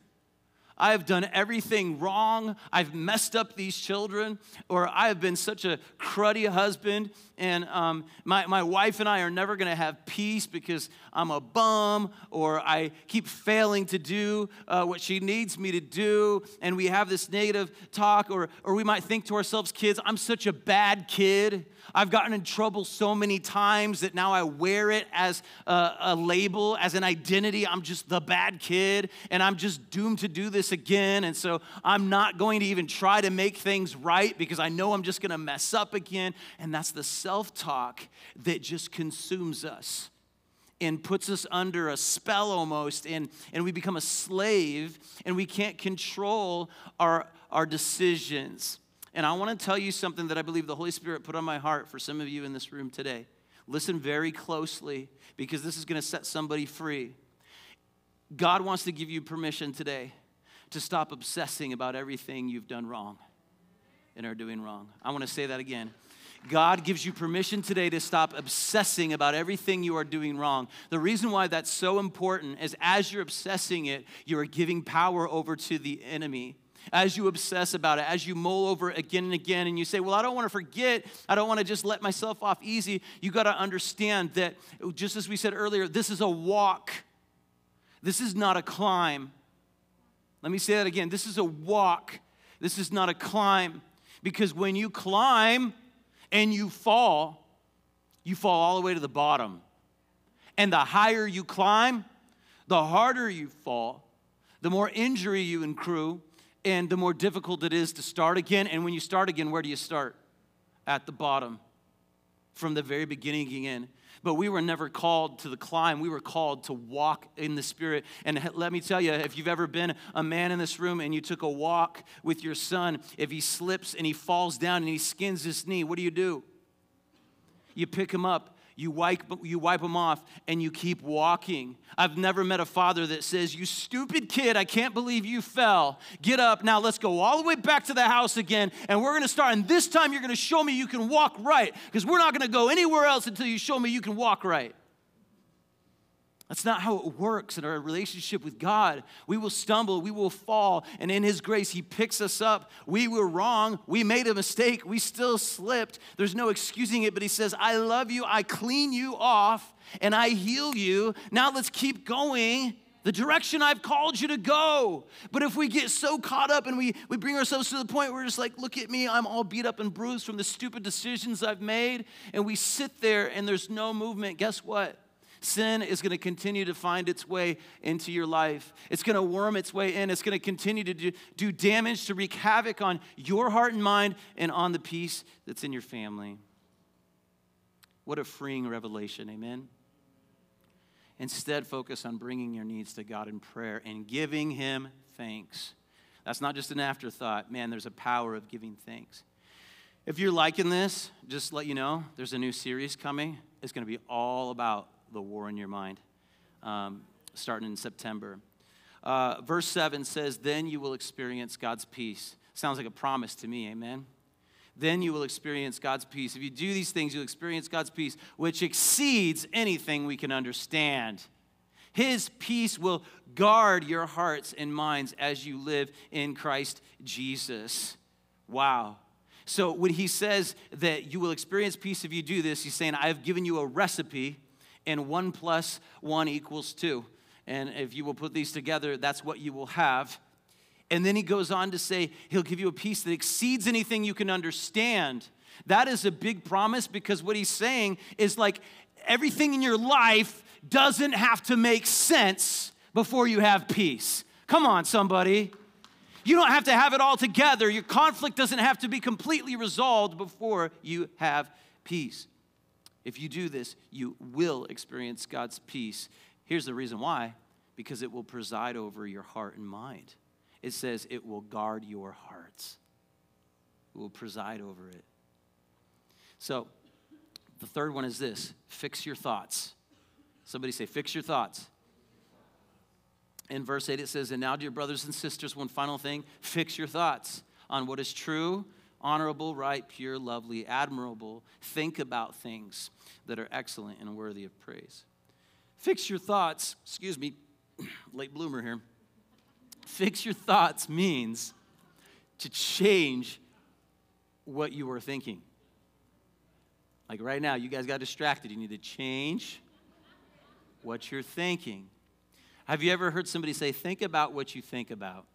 I have done everything wrong. I've messed up these children, or I have been such a cruddy husband, and um, my, my wife and I are never going to have peace because I'm a bum, or I keep failing to do uh, what she needs me to do, and we have this negative talk, or, or we might think to ourselves, kids, I'm such a bad kid. I've gotten in trouble so many times that now I wear it as a, a, label, as an identity. I'm just the bad kid, and I'm just doomed to do this again. And so I'm not going to even try to make things right because I know I'm just going to mess up again. And that's the self talk that just consumes us and puts us under a spell almost, and, and we become a slave, and we can't control our, our decisions. And I want to tell you something that I believe the Holy Spirit put on my heart for some of you in this room today. Listen very closely because this is going to set somebody free. God wants to give you permission today to stop obsessing about everything you've done wrong and are doing wrong. I want to say that again. God gives you permission today to stop obsessing about everything you are doing wrong. The reason why that's so important is as you're obsessing it, you are giving power over to the enemy as you obsess about it, as you mull over it again and again, and you say, Well, I don't want to forget, I don't want to just let myself off easy, you got to understand that, just as we said earlier, this is a walk, this is not a climb. Let me say that again this is a walk, this is not a climb. Because when you climb and you fall, you fall all the way to the bottom. And the higher you climb, the harder you fall, the more injury you accrue, and the more difficult it is to start again. And when you start again, where do you start? At the bottom, from the very beginning again. But we were never called to the climb. We were called to walk in the Spirit. And let me tell you, if you've ever been a man in this room and you took a walk with your son, if he slips and he falls down and he skins his knee, what do you do? You pick him up you wipe, you wipe them off, and you keep walking. I've never met a father that says, You stupid kid, I can't believe you fell. Get up, now let's go all the way back to the house again, and we're gonna start. And this time you're gonna show me you can walk right, because we're not gonna go anywhere else until you show me you can walk right. That's not how it works in our relationship with God. We will stumble, we will fall, and in His grace, He picks us up. We were wrong, we made a mistake, we still slipped. There's no excusing it, but He says, I love you, I clean you off, and I heal you. Now let's keep going the direction I've called you to go. But if we get so caught up and we, we bring ourselves to the point where we're just like, look at me, I'm all beat up and bruised from the stupid decisions I've made, and we sit there and there's no movement, guess what? Sin is going to continue to find its way into your life. It's going to worm its way in. It's going to continue to do, do damage, to wreak havoc on your heart and mind and on the peace that's in your family. What a freeing revelation, amen? Instead, focus on bringing your needs to God in prayer and giving Him thanks. That's not just an afterthought. Man, there's a power of giving thanks. If you're liking this, just let you know there's a new series coming. It's going to be all about the war in your mind, um, starting in September. Uh, verse 7 says, Then you will experience God's peace. Sounds like a promise to me, amen? Then you will experience God's peace. If you do these things, you'll experience God's peace, which exceeds anything we can understand. His peace will guard your hearts and minds as you live in Christ Jesus. Wow. So when he says that you will experience peace if you do this, he's saying, I have given you a recipe and one plus one equals two. And if you will put these together, that's what you will have. And then he goes on to say, He'll give you a peace that exceeds anything you can understand. That is a big promise because what he's saying is like everything in your life doesn't have to make sense before you have peace. Come on, somebody. You don't have to have it all together. Your conflict doesn't have to be completely resolved before you have peace. If you do this, you will experience God's peace. Here's the reason why because it will preside over your heart and mind. It says it will guard your hearts, it will preside over it. So, the third one is this fix your thoughts. Somebody say, fix your thoughts. In verse 8, it says, And now, dear brothers and sisters, one final thing fix your thoughts on what is true honorable, right, pure, lovely, admirable. Think about things that are excellent and worthy of praise. Fix your thoughts, excuse me, late bloomer here. Fix your thoughts means to change what you were thinking. Like right now, you guys got distracted. You need to change what you're thinking. Have you ever heard somebody say, Think about what you think about?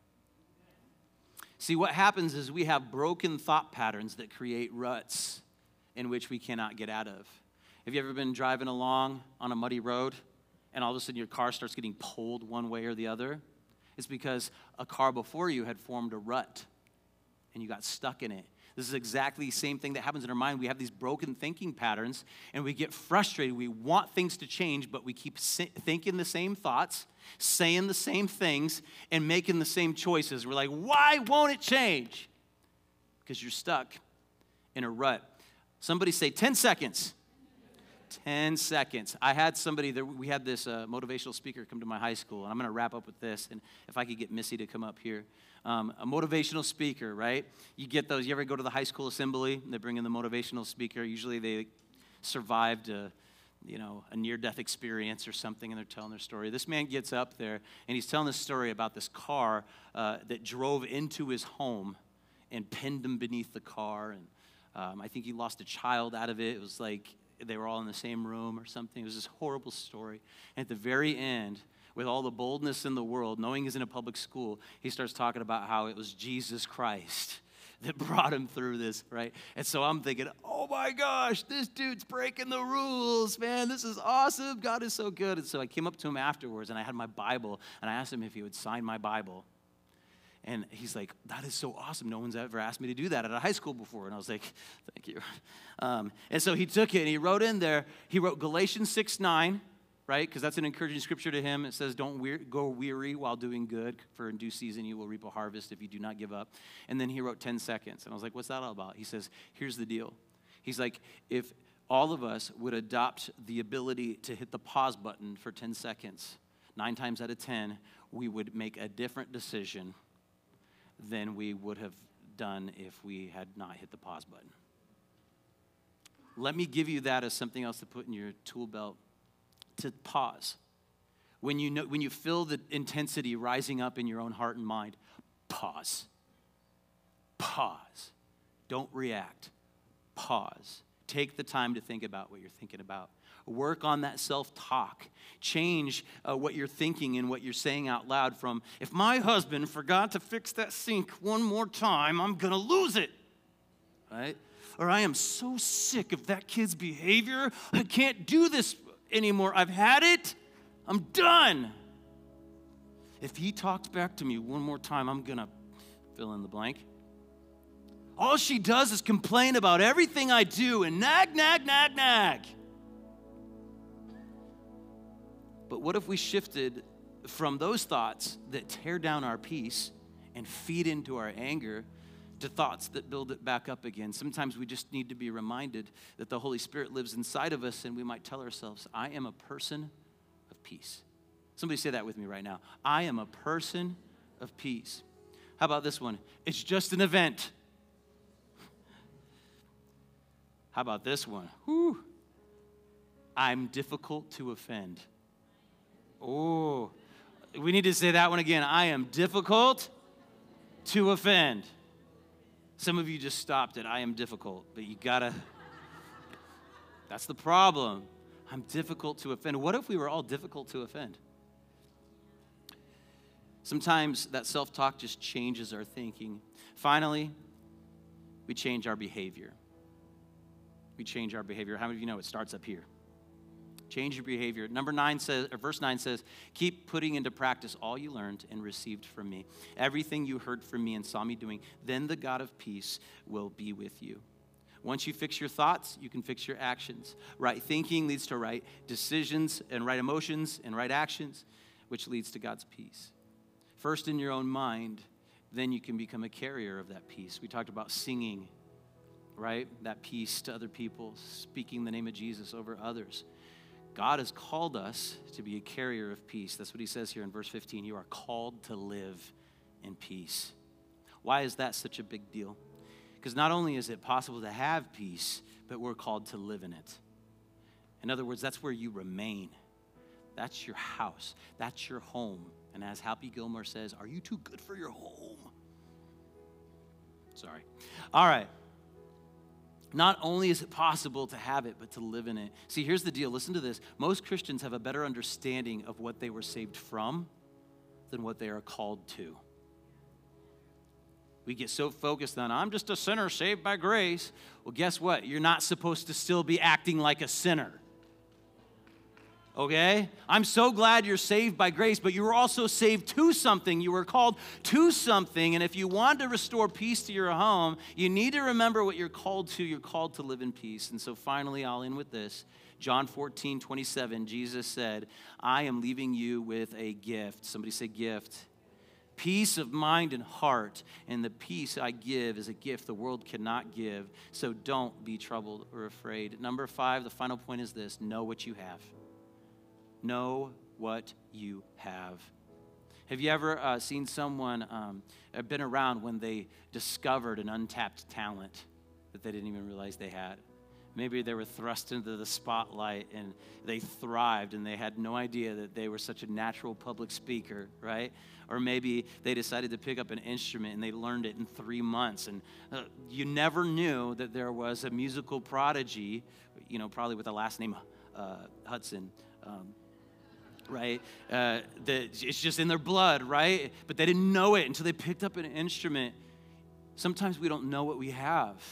See, what happens is we have broken thought patterns that create ruts in which we cannot get out of. Have you ever been driving along on a muddy road and all of a sudden your car starts getting pulled one way or the other? It's because a car before you had formed a rut and you got stuck in it. This is exactly the same thing that happens in our mind. We have these broken thinking patterns and we get frustrated. We want things to change, but we keep thinking the same thoughts, saying the same things, and making the same choices. We're like, why won't it change? Because you're stuck in a rut. Somebody say 10 seconds. 10 seconds. I had somebody that we had this uh, motivational speaker come to my high school, and I'm going to wrap up with this. And if I could get Missy to come up here, um, a motivational speaker, right? You get those. You ever go to the high school assembly? They bring in the motivational speaker. Usually they survived a, you know, a near-death experience or something, and they're telling their story. This man gets up there, and he's telling this story about this car uh, that drove into his home and pinned him beneath the car, and um, I think he lost a child out of it. It was like they were all in the same room or something. It was this horrible story. And at the very end, with all the boldness in the world, knowing he's in a public school, he starts talking about how it was Jesus Christ that brought him through this, right? And so I'm thinking, oh my gosh, this dude's breaking the rules, man. This is awesome. God is so good. And so I came up to him afterwards and I had my Bible and I asked him if he would sign my Bible. And he's like, that is so awesome. No one's ever asked me to do that at a high school before. And I was like, thank you. Um, and so he took it and he wrote in there, he wrote Galatians 6 9, right? Because that's an encouraging scripture to him. It says, don't we- go weary while doing good, for in due season you will reap a harvest if you do not give up. And then he wrote 10 seconds. And I was like, what's that all about? He says, here's the deal. He's like, if all of us would adopt the ability to hit the pause button for 10 seconds, nine times out of 10, we would make a different decision than we would have done if we had not hit the pause button. Let me give you that as something else to put in your tool belt to pause. When you, know, when you feel the intensity rising up in your own heart and mind, pause. Pause. Don't react. Pause. Take the time to think about what you're thinking about. Work on that self talk. Change uh, what you're thinking and what you're saying out loud from, if my husband forgot to fix that sink one more time, I'm going to lose it. Right? Or I am so sick of that kid's behavior, I can't do this anymore. I've had it. I'm done. If he talks back to me one more time, I'm going to fill in the blank. All she does is complain about everything I do and nag, nag, nag, nag. But what if we shifted from those thoughts that tear down our peace and feed into our anger to thoughts that build it back up again? Sometimes we just need to be reminded that the Holy Spirit lives inside of us, and we might tell ourselves, I am a person of peace. Somebody say that with me right now. I am a person of peace. How about this one? It's just an event. How about this one? Whew. I'm difficult to offend. Oh, we need to say that one again. I am difficult to offend. Some of you just stopped it. I am difficult, but you gotta. That's the problem. I'm difficult to offend. What if we were all difficult to offend? Sometimes that self talk just changes our thinking. Finally, we change our behavior we change our behavior. How many of you know it starts up here? Change your behavior. Number nine says, verse nine says, keep putting into practice all you learned and received from me. Everything you heard from me and saw me doing, then the God of peace will be with you. Once you fix your thoughts, you can fix your actions. Right thinking leads to right decisions and right emotions and right actions, which leads to God's peace. First in your own mind, then you can become a carrier of that peace. We talked about singing right? That peace to other people, speaking the name of Jesus over others. God has called us to be a carrier of peace. That's what he says here in verse 15. You are called to live in peace. Why is that such a big deal? Because not only is it possible to have peace, but we're called to live in it. In other words, that's where you remain. That's your house. That's your home. And as Happy Gilmore says, are you too good for your home? Sorry. All right. Not only is it possible to have it, but to live in it. See, here's the deal. Listen to this. Most Christians have a better understanding of what they were saved from than what they are called to. We get so focused on, I'm just a sinner saved by grace. Well, guess what? You're not supposed to still be acting like a sinner okay? I'm so glad you're saved by grace, but you were also saved to something. You were called to something. And if you want to restore peace to your home, you need to remember what you're called to. You're called to live in peace. And so finally, I'll end with this. John 14, 27, Jesus said, I am leaving you with a gift. Somebody say, gift. Peace of mind and heart, and the peace I give is a gift the world cannot give. So don't be troubled or afraid. Number five, the final point is this know what you have know what you have. Have you ever uh, seen someone, um, been around when they discovered an untapped talent that they didn't even realize they had? Maybe they were thrust into the spotlight and they thrived and they had no idea that they were such a natural public speaker, right? Or maybe they decided to pick up an instrument and they learned it in three months. And uh, you never knew that there was a musical prodigy, you know, probably with the last name uh, Hudson. Um, right? Uh, the, it's just in their blood, right? But they didn't know it until they picked up an instrument. Sometimes we don't know what we have.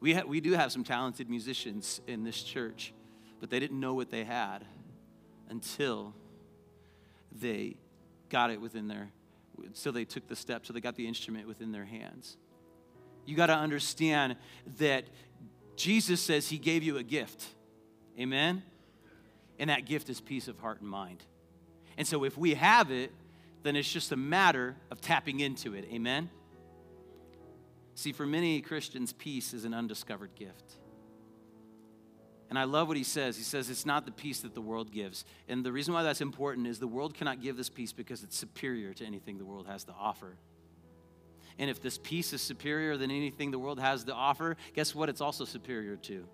We, ha- we do have some talented musicians in this church, but they didn't know what they had until they got it within their, so they took the step, so they got the instrument within their hands. You got to understand that Jesus says he gave you a gift. Amen? And that gift is peace of heart and mind. And so if we have it, then it's just a matter of tapping into it. Amen? See, for many Christians, peace is an undiscovered gift. And I love what he says. He says it's not the peace that the world gives. And the reason why that's important is the world cannot give this peace because it's superior to anything the world has to offer. And if this peace is superior than anything the world has to offer, guess what? It's also superior to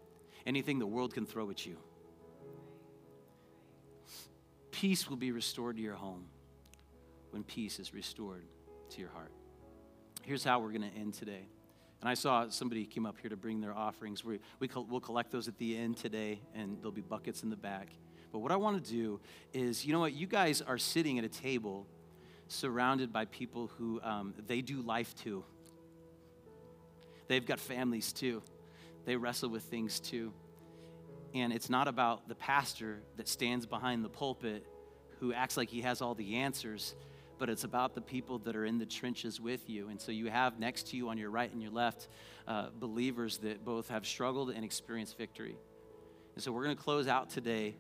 anything the world can throw at you peace will be restored to your home when peace is restored to your heart. Here's how we're going to end today. And I saw somebody came up here to bring their offerings. We, we will collect those at the end today, and there'll be buckets in the back. But what I want to do is, you know what? You guys are sitting at a table surrounded by people who um, they do life to. They've got families too. They wrestle with things too. And it's not about the pastor that stands behind the pulpit who acts like he has all the answers, but it's about the people that are in the trenches with you. And so you have next to you on your right and your left uh, believers that both have struggled and experienced victory. And so we're going to close out today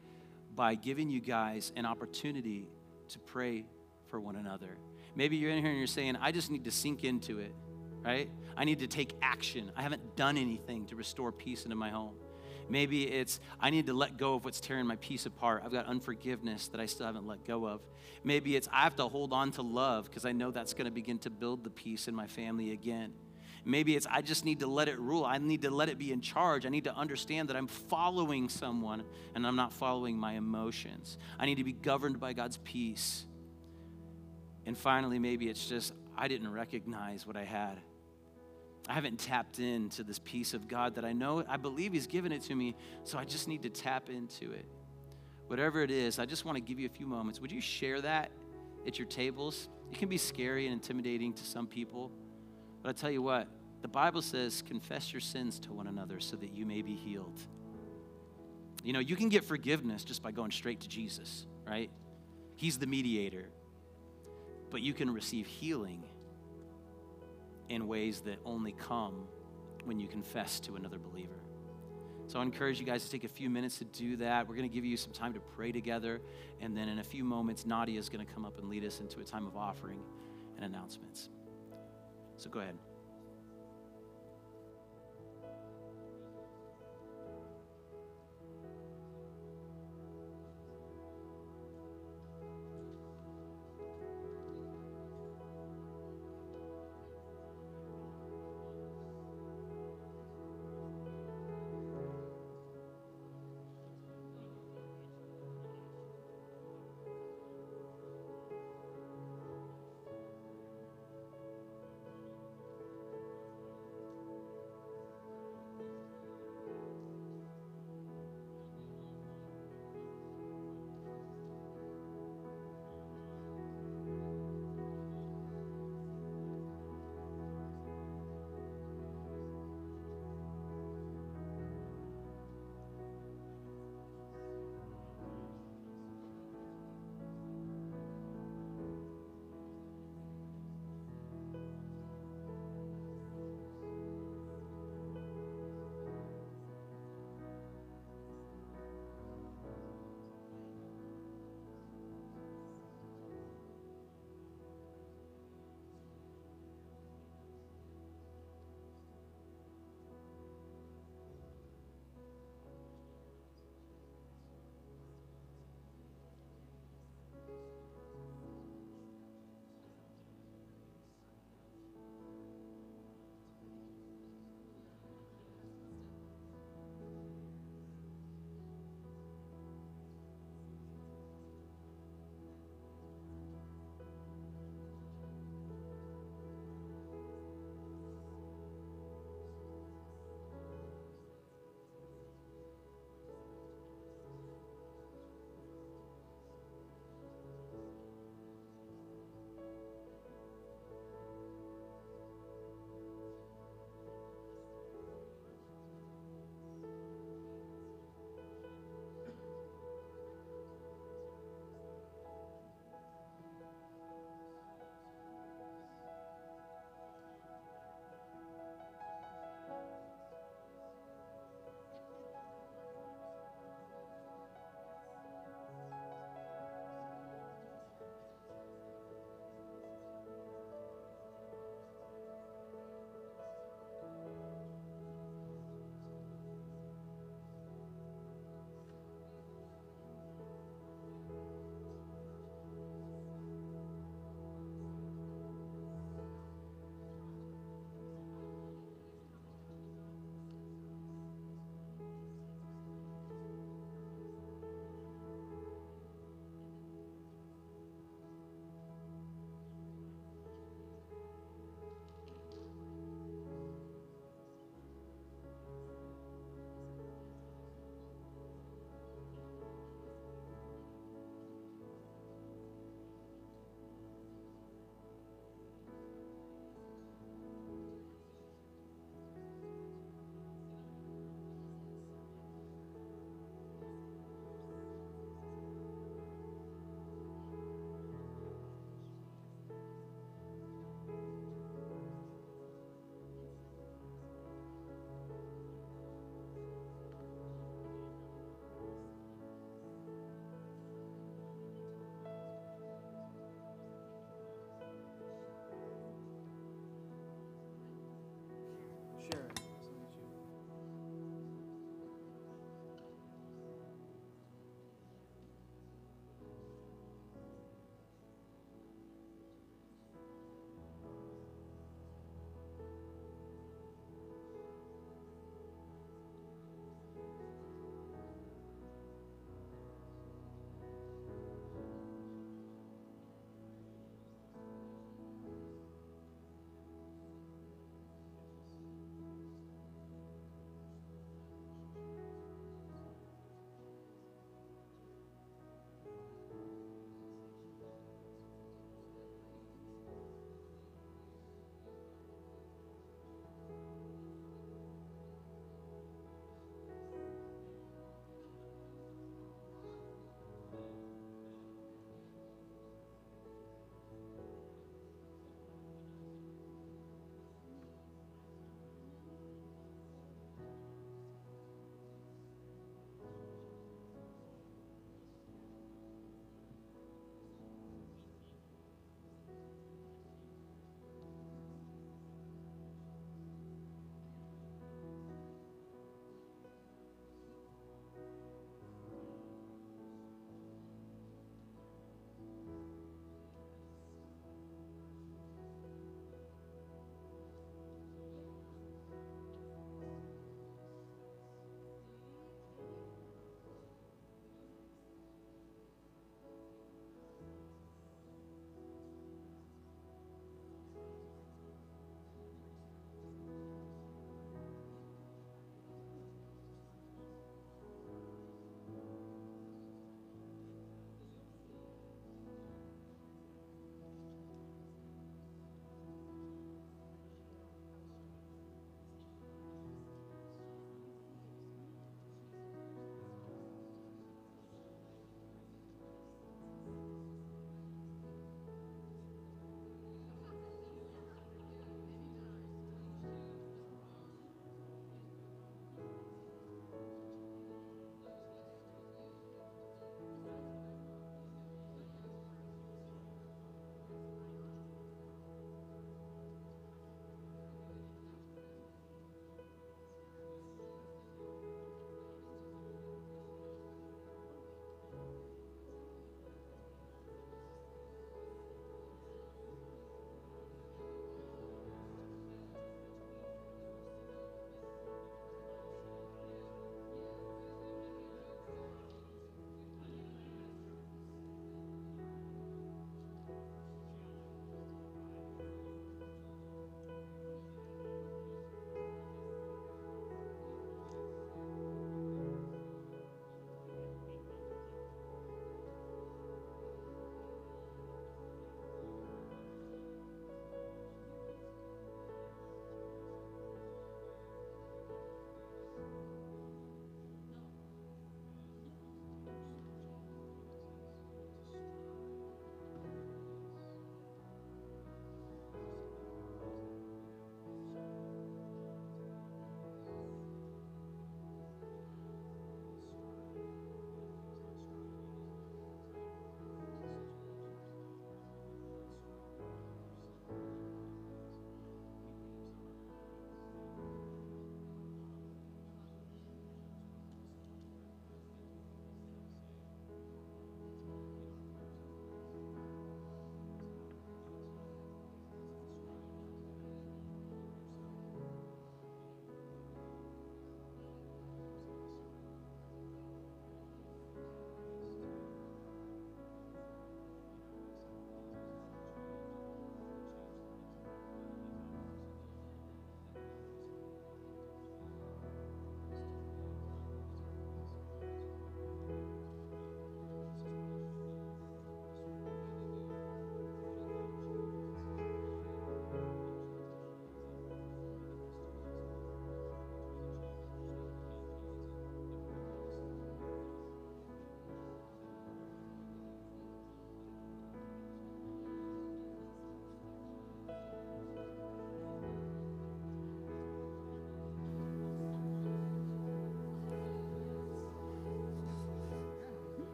by giving you guys an opportunity to pray for one another. Maybe you're in here and you're saying, I just need to sink into it, right? I need to take action. I haven't done anything to restore peace into my home. Maybe it's, I need to let go of what's tearing my peace apart. I've got unforgiveness that I still haven't let go of. Maybe it's, I have to hold on to love because I know that's going to begin to build the peace in my family again. Maybe it's, I just need to let it rule. I need to let it be in charge. I need to understand that I'm following someone and I'm not following my emotions. I need to be governed by God's peace. And finally, maybe it's just, I didn't recognize what I had. I haven't tapped into this peace of God that I know, I believe He's given it to me, so I just need to tap into it. Whatever it is, I just want to give you a few moments. Would you share that at your tables? It can be scary and intimidating to some people, but I tell you what, the Bible says, confess your sins to one another so that you may be healed. You know, you can get forgiveness just by going straight to Jesus, right? He's the mediator. But you can receive healing in ways that only come when you confess to another believer. So I encourage you guys to take a few minutes to do that. We're going to give you some time to pray together. And then in a few moments, Nadia is going to come up and lead us into a time of offering and announcements. So go ahead.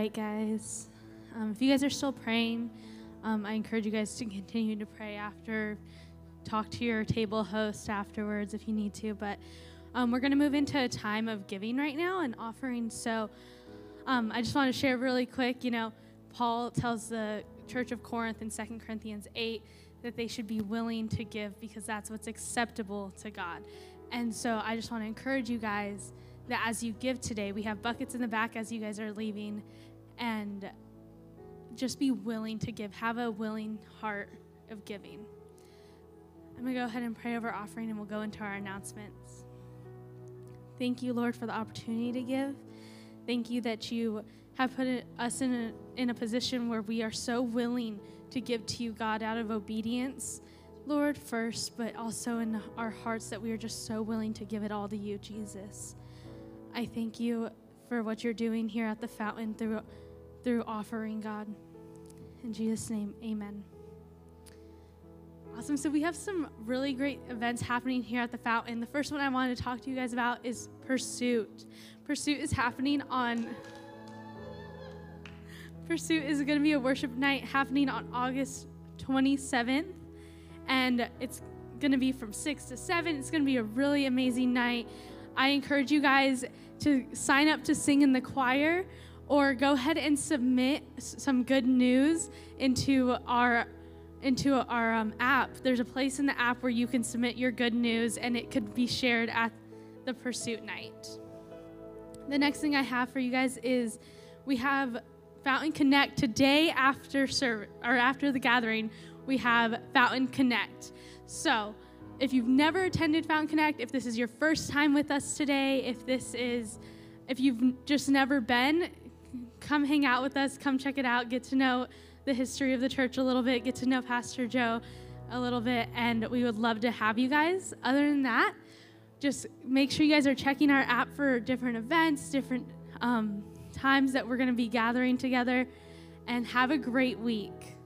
Right, guys. Um, if you guys are still praying, um, I encourage you guys to continue to pray after. Talk to your table host afterwards if you need to. But um, we're going to move into a time of giving right now and offering. So um, I just want to share really quick. You know, Paul tells the church of Corinth in 2 Corinthians 8 that they should be willing to give because that's what's acceptable to God. And so I just want to encourage you guys that as you give today, we have buckets in the back as you guys are leaving, and just be willing to give. Have a willing heart of giving. I'm going to go ahead and pray over offering, and we'll go into our announcements. Thank you, Lord, for the opportunity to give. Thank you that you have put us in a, in a position where we are so willing to give to you, God, out of obedience, Lord, first, but also in our hearts that we are just so willing to give it all to you, Jesus. I thank you for what you're doing here at the fountain through, through offering, God. In Jesus' name, amen. Awesome. So, we have some really great events happening here at the fountain. The first one I wanted to talk to you guys about is Pursuit. Pursuit is happening on. Pursuit is going to be a worship night happening on August 27th, and it's going to be from 6 to 7. It's going to be a really amazing night. I encourage you guys to sign up to sing in the choir or go ahead and submit some good news into our into our um, app. There's a place in the app where you can submit your good news and it could be shared at the pursuit night. The next thing I have for you guys is we have Fountain Connect today after serve or after the gathering. We have Fountain Connect. So if you've never attended Fountain Connect, if this is your first time with us today, if this is, if you've just never been, come hang out with us, come check it out, get to know the history of the church a little bit, get to know Pastor Joe a little bit, and we would love to have you guys. Other than that, just make sure you guys are checking our app for different events, different um, times that we're going to be gathering together, and have a great week.